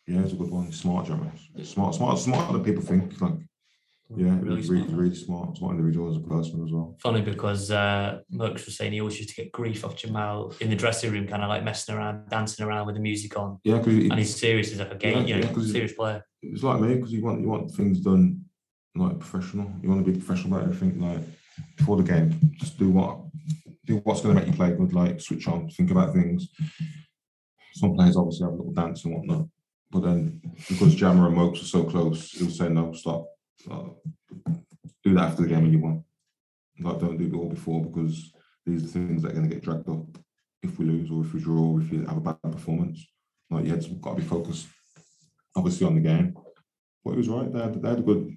yeah, he's a good one. Smart, Jeremy. Smart, smart, smarter than people think. Like, yeah, Really really, really, smart. really smart, smart individual as a person as well. Funny because uh, Merckx was saying he always used to get grief off Jamal in the dressing room, kind of like messing around, dancing around with the music on. Yeah, because And he's serious as like a game, Yeah, you know, yeah, he- serious player. it's like me because you want you want things done like professional. You want to be professional about everything. Like before the game, just do what do what's going to make you play good. Like switch on, think about things. Some players obviously have a little dance and whatnot, but then because Jammer and Mokes are so close, he'll say no, stop. Like, do that after the game when you won. Like don't do it all before because these are things that are going to get dragged up if we lose or if we draw or if you have a bad performance. Like you had got to be focused, obviously on the game. But he was right. They had, they had a good,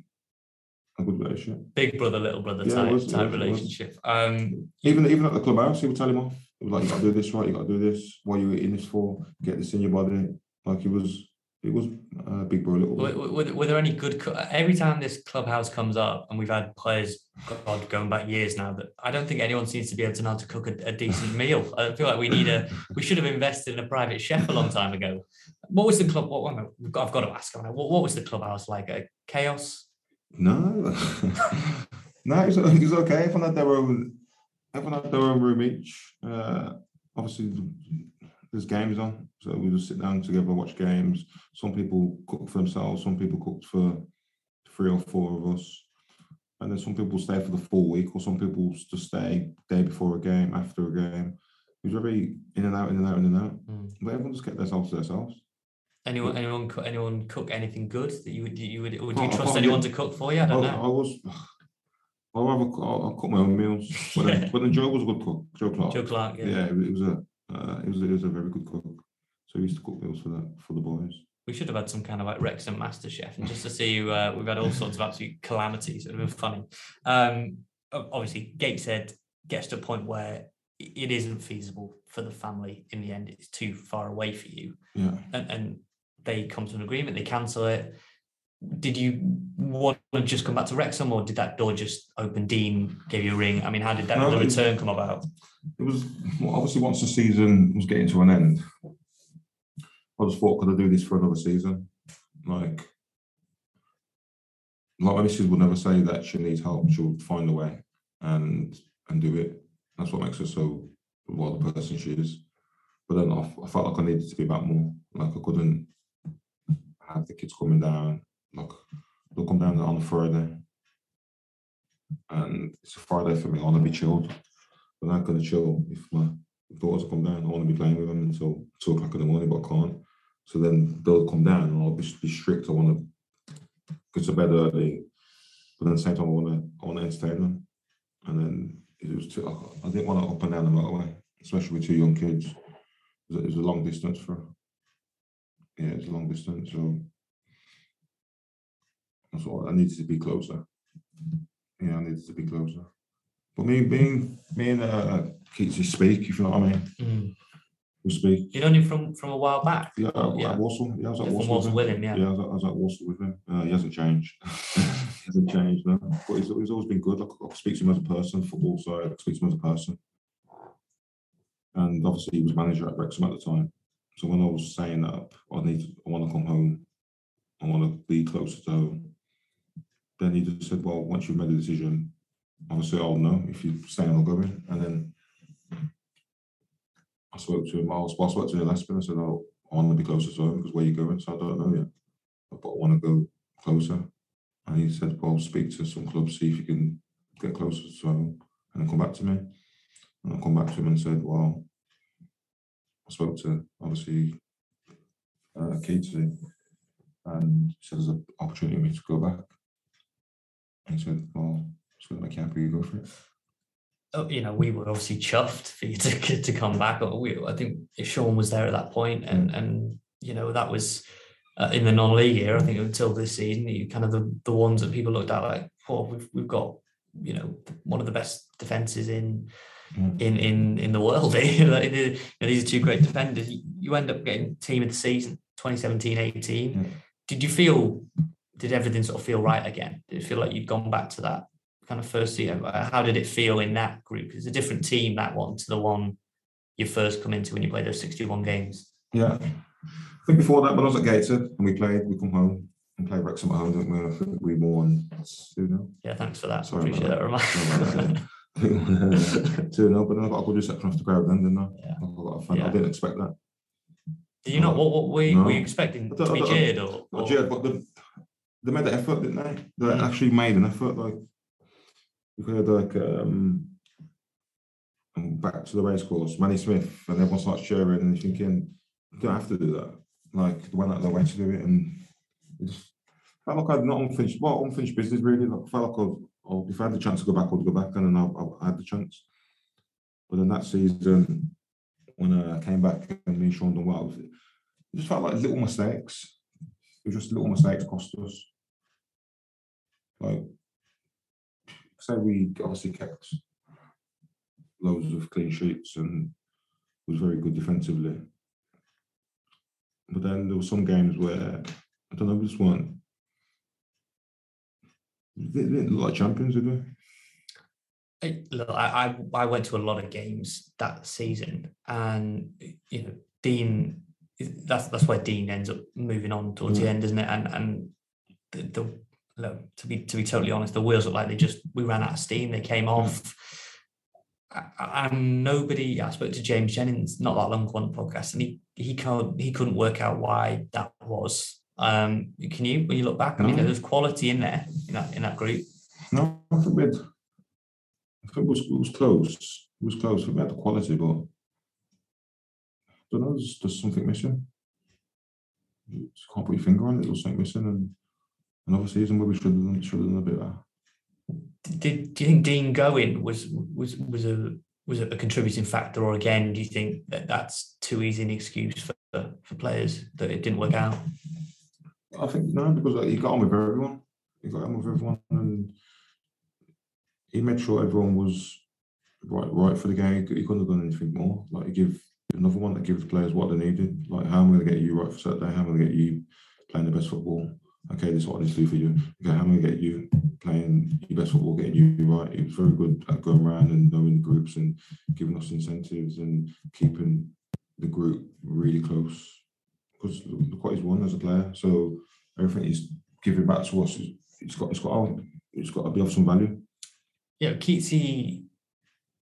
a good relationship. Big brother, little brother Yeah, type, was, type was. relationship. Um, Even even at the clubhouse, he would tell him off. He was like, "You got to do this right. You got to do this. What are you eating this for? Get this in your body." Like he was, it was uh, big bro, little. were, were, were there any good? Every time this clubhouse comes up, and we've had players, God, going back years now, that I don't think anyone seems to be able to know how to cook a, a decent meal. I feel like we need a. We should have invested in a private chef a long time ago. What was the club? What, what I've got to ask. What, what was the clubhouse like? A chaos? No, no, it was, it was okay. Everyone had their own, everyone had their own room each. Uh, obviously, there's games on, so we just sit down together, watch games. Some people cook for themselves, some people cooked for three or four of us, and then some people stay for the full week, or some people just stay day before a game, after a game. It was very in and out, in and out, in and out. Mm. But everyone just kept themselves to themselves. Anyone, anyone, anyone cook anything good that you would, you would, would you Oh, trust anyone to cook for you? I I, don't I know. was. I'll, have a, I'll, I'll cook my own meals. But, then, but then Joe was a good cook. Joe Clark. Joe Clark, yeah. yeah, it was a uh, it was a, it was a very good cook. So he used to cook meals for that for the boys. We should have had some kind of like Wrexham Master Chef, and just to see, uh, we've had all sorts of absolute calamities. It would have been funny. Um, obviously, Gateshead gets to a point where it isn't feasible for the family in the end. It's too far away for you, Yeah. and, and they come to an agreement. They cancel it. Did you want to just come back to Wrexham, or did that door just open? Dean gave you a ring. I mean, how did that No, the return come about? It was well, obviously once the season was getting to an end. I just thought, could I do this for another season? Like, like my missus will never say that she needs help. She'll find a way and and do it. That's what makes her so well the person she is. But then I, I felt like I needed to be back more. Like I couldn't have the kids coming down. Like they'll come down on Friday, and it's a Friday for me. I want to be chilled. But I'm not gonna chill if my daughters come down. I want to be playing with them until two o'clock in the morning, but I can't. So then they'll come down, and I'll be, be strict. I want to go to bed early, but at the same time, I want to I want to entertain them. And then it was too. I didn't want to up and down the motorway, especially with two young kids. It was a long distance for. Yeah, it's a long distance, so I thought I needed to be closer. Yeah, I needed to be closer. But me being me and uh, Keates speak, if you know what I mean. Mm. We speak. You know him from from a while back. Yeah, at, Yeah. at Walsall. Yeah, I was at Walsall with him. him, yeah. I was, at, I was at Walsall with him. Uh, he hasn't changed. he hasn't changed, no. But he's, he's always been good. Like, I speak to him as a person, football side. I speak to him as a person. And obviously, he was manager at Wrexham at the time. So when I was saying that I need, to, I want to come home, I want to be closer to home. Then he just said, "Well, once you've made a decision, obviously I'll know if you're staying or going." And then I spoke to him. I, was, I spoke to him last minute. I said, "Oh, I want to be closer to home because where you going?" So I don't know yet, but I want to go closer. And he said, "Well, speak to some clubs, see if you can get closer to home, and then come back to me." And I come back to him and said, "Well, I spoke to obviously uh, Keatsy, and he said there's an opportunity for me to go back." He said, "Well, to make you. Go for it." Oh, you know, we were obviously chuffed for you to to come back. We, I think if Sean was there at that point, and and you know that was uh, in the non-league year. I think until this season, you kind of the, the ones that people looked at like, well, we've we've got you know one of the best defenses in Mm. in in in the world. you know, these are two great defenders. You, end up getting team of the season 2017-18. Mm. Did you feel? Did everything sort of feel right again? Did it feel like you'd gone back to that kind of first season? Uh, How did it feel in that group? It's a different team that one to the one you first come into when you played those 61 games. Yeah. I think before that, when I was at Gator and we played, we come home and played Wrexham at home, didn't we? I think we won 2 0. Yeah, thanks for that. Sorry Appreciate that that. reminder. About 2 0, but then I got a good reception off the crowd then, didn't I? Yeah. I, got a fan. Yeah. I didn't expect that. Did you not? What, what were, you, No. were you expecting to be I don't- or? Not or- jeered, but the, they made the effort, didn't they? They Mm. actually made an effort. Like, you could have like, um, back to the race course, Manny Smith, and everyone starts cheering, and you're thinking, you don't have to do that. Like, they went out of their way to do it, and it just felt like I had not unfinished, well, unfinished business, really. Like, felt like oh, if I had the chance to go back, I'd go back, and then I, I, I had the chance. But then that season, when I came back and me and Sean done well, it just felt like little mistakes. It was just little mistakes cost us. Like, say we obviously kept loads of clean sheets and was very good defensively. But then there were some games where I don't know, we just weren't. They didn't look like champions, did we? I- Look, I, I I went to a lot of games that season, and you know Dean. That's that's why Dean ends up moving on towards the end, isn't it? And and the, the look, to be to be totally honest, the wheels look like they just we ran out of steam. They came off. I- I- And nobody, I spoke to James Jennings not that long ago on the podcast, and he he can't he couldn't work out why that was. Um, can you when you look back? I mean, No. there's quality in there in that in that group. No, I think we had, I think it was, it was close. It was close. We had the quality, but I don't know, there's, there's something missing. You just can't put your finger on it, there's something missing. And another season where we should have done, should have done a bit better. did do you think Dean going was was was a was it a contributing factor, or again, do you think that that's too easy an excuse for for players that it didn't work out? I think no, because like, he got on with everyone. He got on with everyone, and he made sure everyone was right, right for the game. He couldn't have done anything more. Like he give another one that gives players what they needed. Like how am I going to get you right for Saturday? How am I going to get you playing the best football? Okay, this is what I need to do for you. Okay, how am I going to get you playing your best football, getting you right? He was very good at going around and knowing the groups and giving us incentives and keeping the group really close because look what he's won as a player. So everything he's giving back to us, it's got it's got it's got to be of some value. Yeah, Keatsy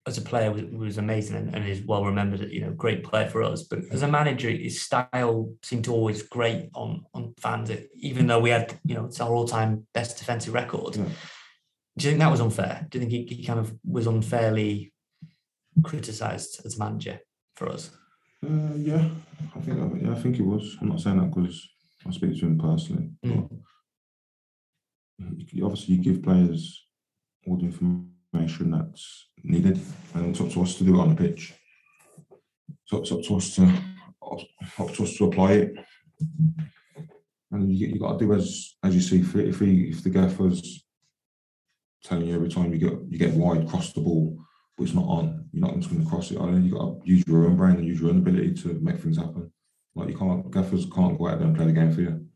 as a player was, was amazing and, and, is well remembered. You know, great player for us. But as a manager, his style seemed to always great on on fans. Even though we had, you know, it's our all time best defensive record. Yeah. Do you think that was unfair? Do you think he, he kind of was unfairly criticised as manager for us? Uh, yeah, I think yeah, I think he was. I'm not saying that because I speak to him personally. Mm. obviously, you give players all the information that's needed, and it's up to us to do it on the pitch. So it's up to us to up to us to apply it, and you, you got to do as as you see fit. If he, if the gaffer's telling you every time you get you get wide, cross the ball, but it's not on, you're not just going to cross it. You got to use your own brain and use your own ability to make things happen. Like you can't gaffers can't go out there and play the game for you.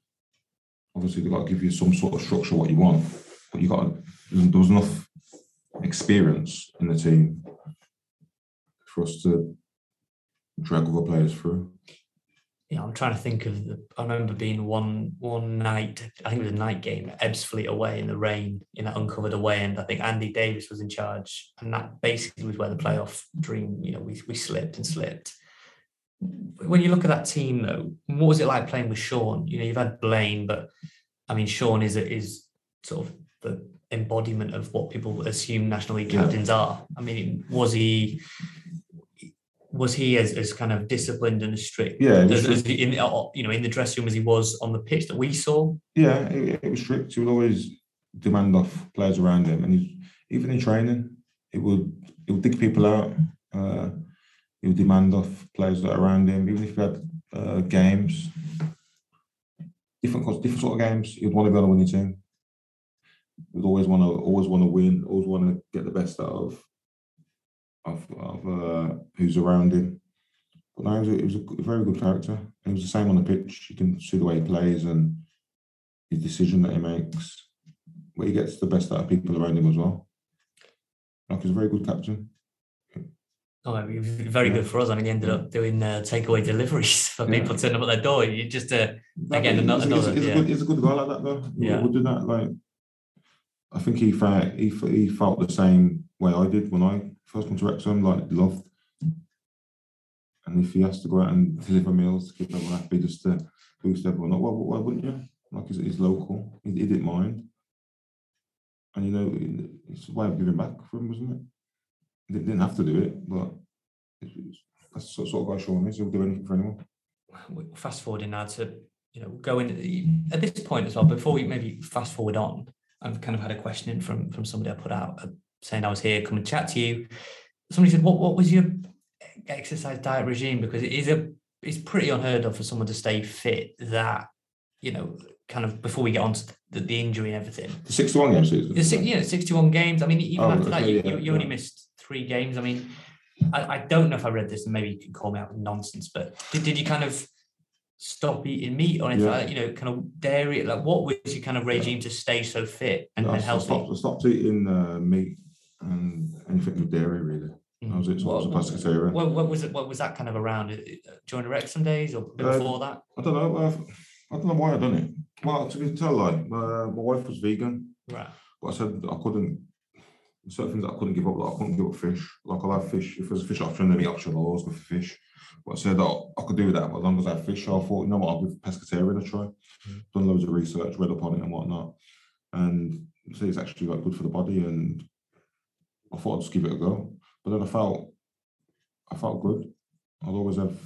Obviously, they've got to give you some sort of structure what you want, but you got to, there was enough experience in the team for us to drag other players through. Yeah, I'm trying to think of. The, I remember being one one night. I think it was a night game Ebbsfleet away in the rain in that uncovered away end. I think Andy Davies was in charge, and that basically was where the playoff dream. You know, we we slipped and slipped. When you look at that team, though, what was it like playing with Sean? You know, you've had Blaine, but I mean, Sean is is sort of the embodiment of what people assume national league captains yeah. are. I mean, was he was he as, as kind of disciplined and strict? Yeah, as, as in uh, you know in the dressing room as he was on the pitch that we saw. Yeah, it, it was strict. He would always demand off players around him, and he, even in training, it would it would dig people out. Uh, he would demand off players that are around him, even if he had uh, games, different different sort of games. He'd want to be on a winning team would always want to always want to win, always want to get the best out of of, of uh, who's around him. But no, he was, a, he was a very good character. He was the same on the pitch. You can see the way he plays and his decision that he makes. Where he gets the best out of people around him as well. Like he's a very good captain. Oh, very good for us. I mean, he ended up doing uh, takeaway deliveries for yeah. people turning up at their door. You just uh, again another. He's, he's, yeah. a good, he's a good guy like that though. Yeah, we'll do that. Like I think he felt he, he felt the same way I did when I first went to Wrexham, like loved. And if he has to go out and deliver meals to keep everyone happy, just to boost everyone up, well, why wouldn't you? Like he's local, he, he, didn't mind. And you know, it's a way of giving back for him, wasn't it? He didn't have to do it, but it's, it's, that's sort of guy Sean is. He'll do anything for anyone. Fast forwarding now to you know going at this point as well. Before we maybe fast forward on, I've kind of had a question in from from somebody I put out uh, saying I was here, come and chat to you. Somebody said, "What what was your exercise diet regime?" Because it is a it's pretty unheard of for someone to stay fit that you know kind of before we get on to the, the injury and everything. The sixty-one games season. The six, yeah, sixty-one games. I mean, even oh, after okay, that, you, yeah, you, you only missed three games. I mean, I, I, don't know if I read this, and maybe you can call me out with nonsense, but did, did you kind of stop eating meat or anything yeah. like that, you know, kind of dairy? Like, what was your kind of regime to stay so fit and, no, and healthy? I stopped, I stopped eating uh, meat and anything with dairy, really. Mm. That was it. So what, I was a pescatarian. What, what, was it? What was that kind of around during the Wrexham days or uh, before uh, that? I don't know. Uh, I don't know why I done it. Well, to tell like my, my wife was vegan, right? But I said I couldn't. Certain things I couldn't give up. Like I couldn't give up fish. Like I'll have fish if there's a fish option, then the option I'll always go for fish. But I said oh, I could do that, but as long as I fish, I thought, you know what, I'll give pescatarian a try. Mm-hmm. Done loads of research, read up on it and whatnot, and see it's actually like good for the body. And I thought I'd just give it a go. But then I felt, I felt good. I'd always have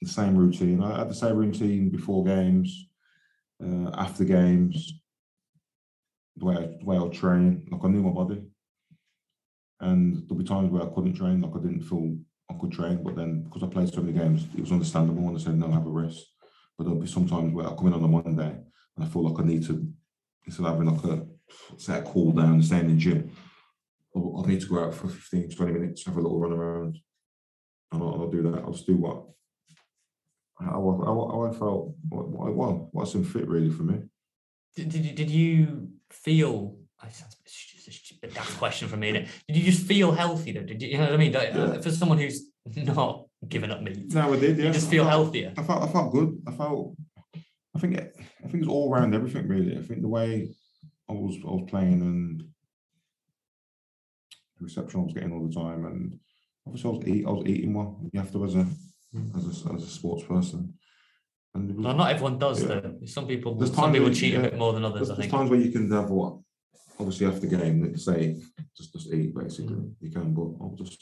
the same routine. I had the same routine before games, uh, after games, the way I, the way I train. Like I knew my body, and there'll be times where I couldn't train. Like I didn't feel I could train, but then because I played so many games, it was understandable when I said no, I have a rest. But there'll be sometimes where I come in on a Monday and I feel like I need to, instead of having like a say a cool down, and staying in the gym, I'll, I'll, need to go out for 15, 20 minutes, have a little run around, and I'll, I'll do that. I'll just do what how, how, how I felt, what, what, what's in fit really for me. Did, did, you, did you feel a daft question for me. Did you just feel healthy though? Did you, you know what I mean? Yeah. Uh, for someone who's not giving up meat, no, I did. Yeah, you just feel I felt, healthier. I felt, I felt good. I felt, I think it, I think it's all around everything really. I think the way I was I was playing and the reception I was getting all the time, and obviously I was eat I was eating well. You have to as a hmm. as a, as a sports person. And was, not everyone does Yeah. though. Some people, some people cheat a bit more than others. there's, I there's think. times where you can have what obviously after the game they say just just eat basically Mm. you can, but I'll just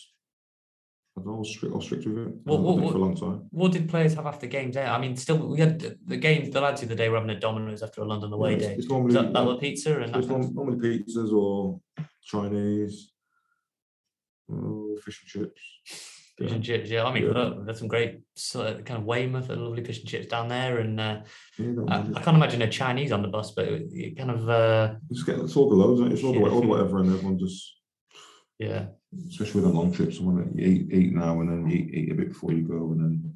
I was strict I was strict with it. What- what- what- for a long time. What did players have after games? There, I mean, still we had the- games. The lads the other day were having a Domino's after a London away Yeah, it's- day. It's normally that, that were pizza and that it's norm- normally pizzas or Chinese, oh, fish and chips. Fish and chips. Yeah, I mean, Yeah. look, there's some great sort of kind of Weymouth, a lovely fish and chips down there, and uh, Yeah, I, I can't imagine a Chinese on the bus, but it, it kind of uh, You just get it's all the loads, it? it's all the way, all the whatever, and everyone just, yeah. especially with a long trip, someone you eat eat now and then you eat, eat a bit before you go, and then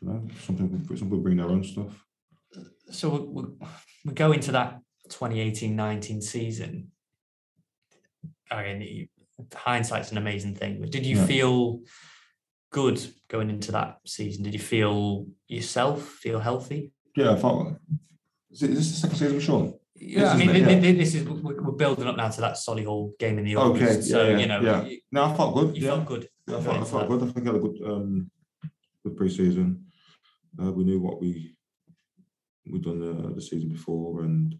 you know, some people some people bring their own stuff. So we, we, we go into that 2018-19 season. I mean, hindsight's an amazing thing. But did you Yeah. feel good going into that season? Did you feel yourself? Feel healthy? Yeah, I thought. Is, this the second season, with Sean? Yeah, I mean, it? Yeah. this is we're building up now to that Solihull game in the Okay, August. yeah, so yeah, you know, yeah. you, No, I felt good. you yeah. felt good. Yeah, I felt, I felt good. I think I had a good um good pre-season. Uh, we knew what we we'd done the, the season before, and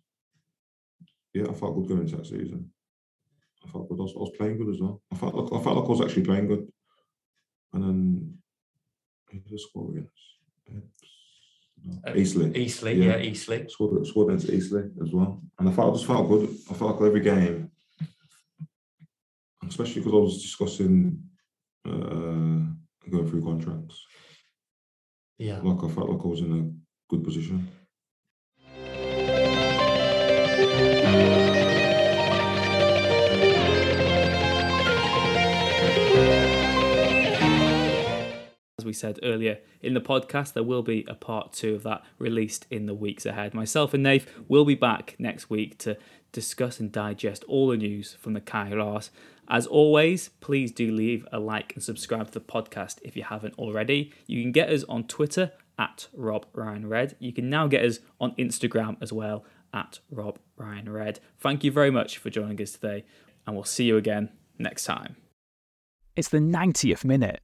yeah, I felt good going into that season. I felt good. I was, I was playing good as well. I felt like I felt like I was actually playing good. And then who did I score against? No, Uh, Eastleigh. Eastleigh, Yeah. yeah, Eastleigh. Scored, scored against Eastleigh as well. And I felt I just felt good. I felt like every game, especially because I was discussing uh, going through contracts. Yeah. Like I felt like I was in a good position. Said earlier in the podcast, there will be a part two of that released in the weeks ahead. Myself and Nath will be back next week to discuss and digest all the news from the Cae Ras. As always, please do leave a like and subscribe to the podcast if you haven't already. You can get us on Twitter at Rob Ryan Red. You can now get us on Instagram as well at Rob Ryan Red. Thank you very much for joining us today, and we'll see you again next time. It's the 90th minute.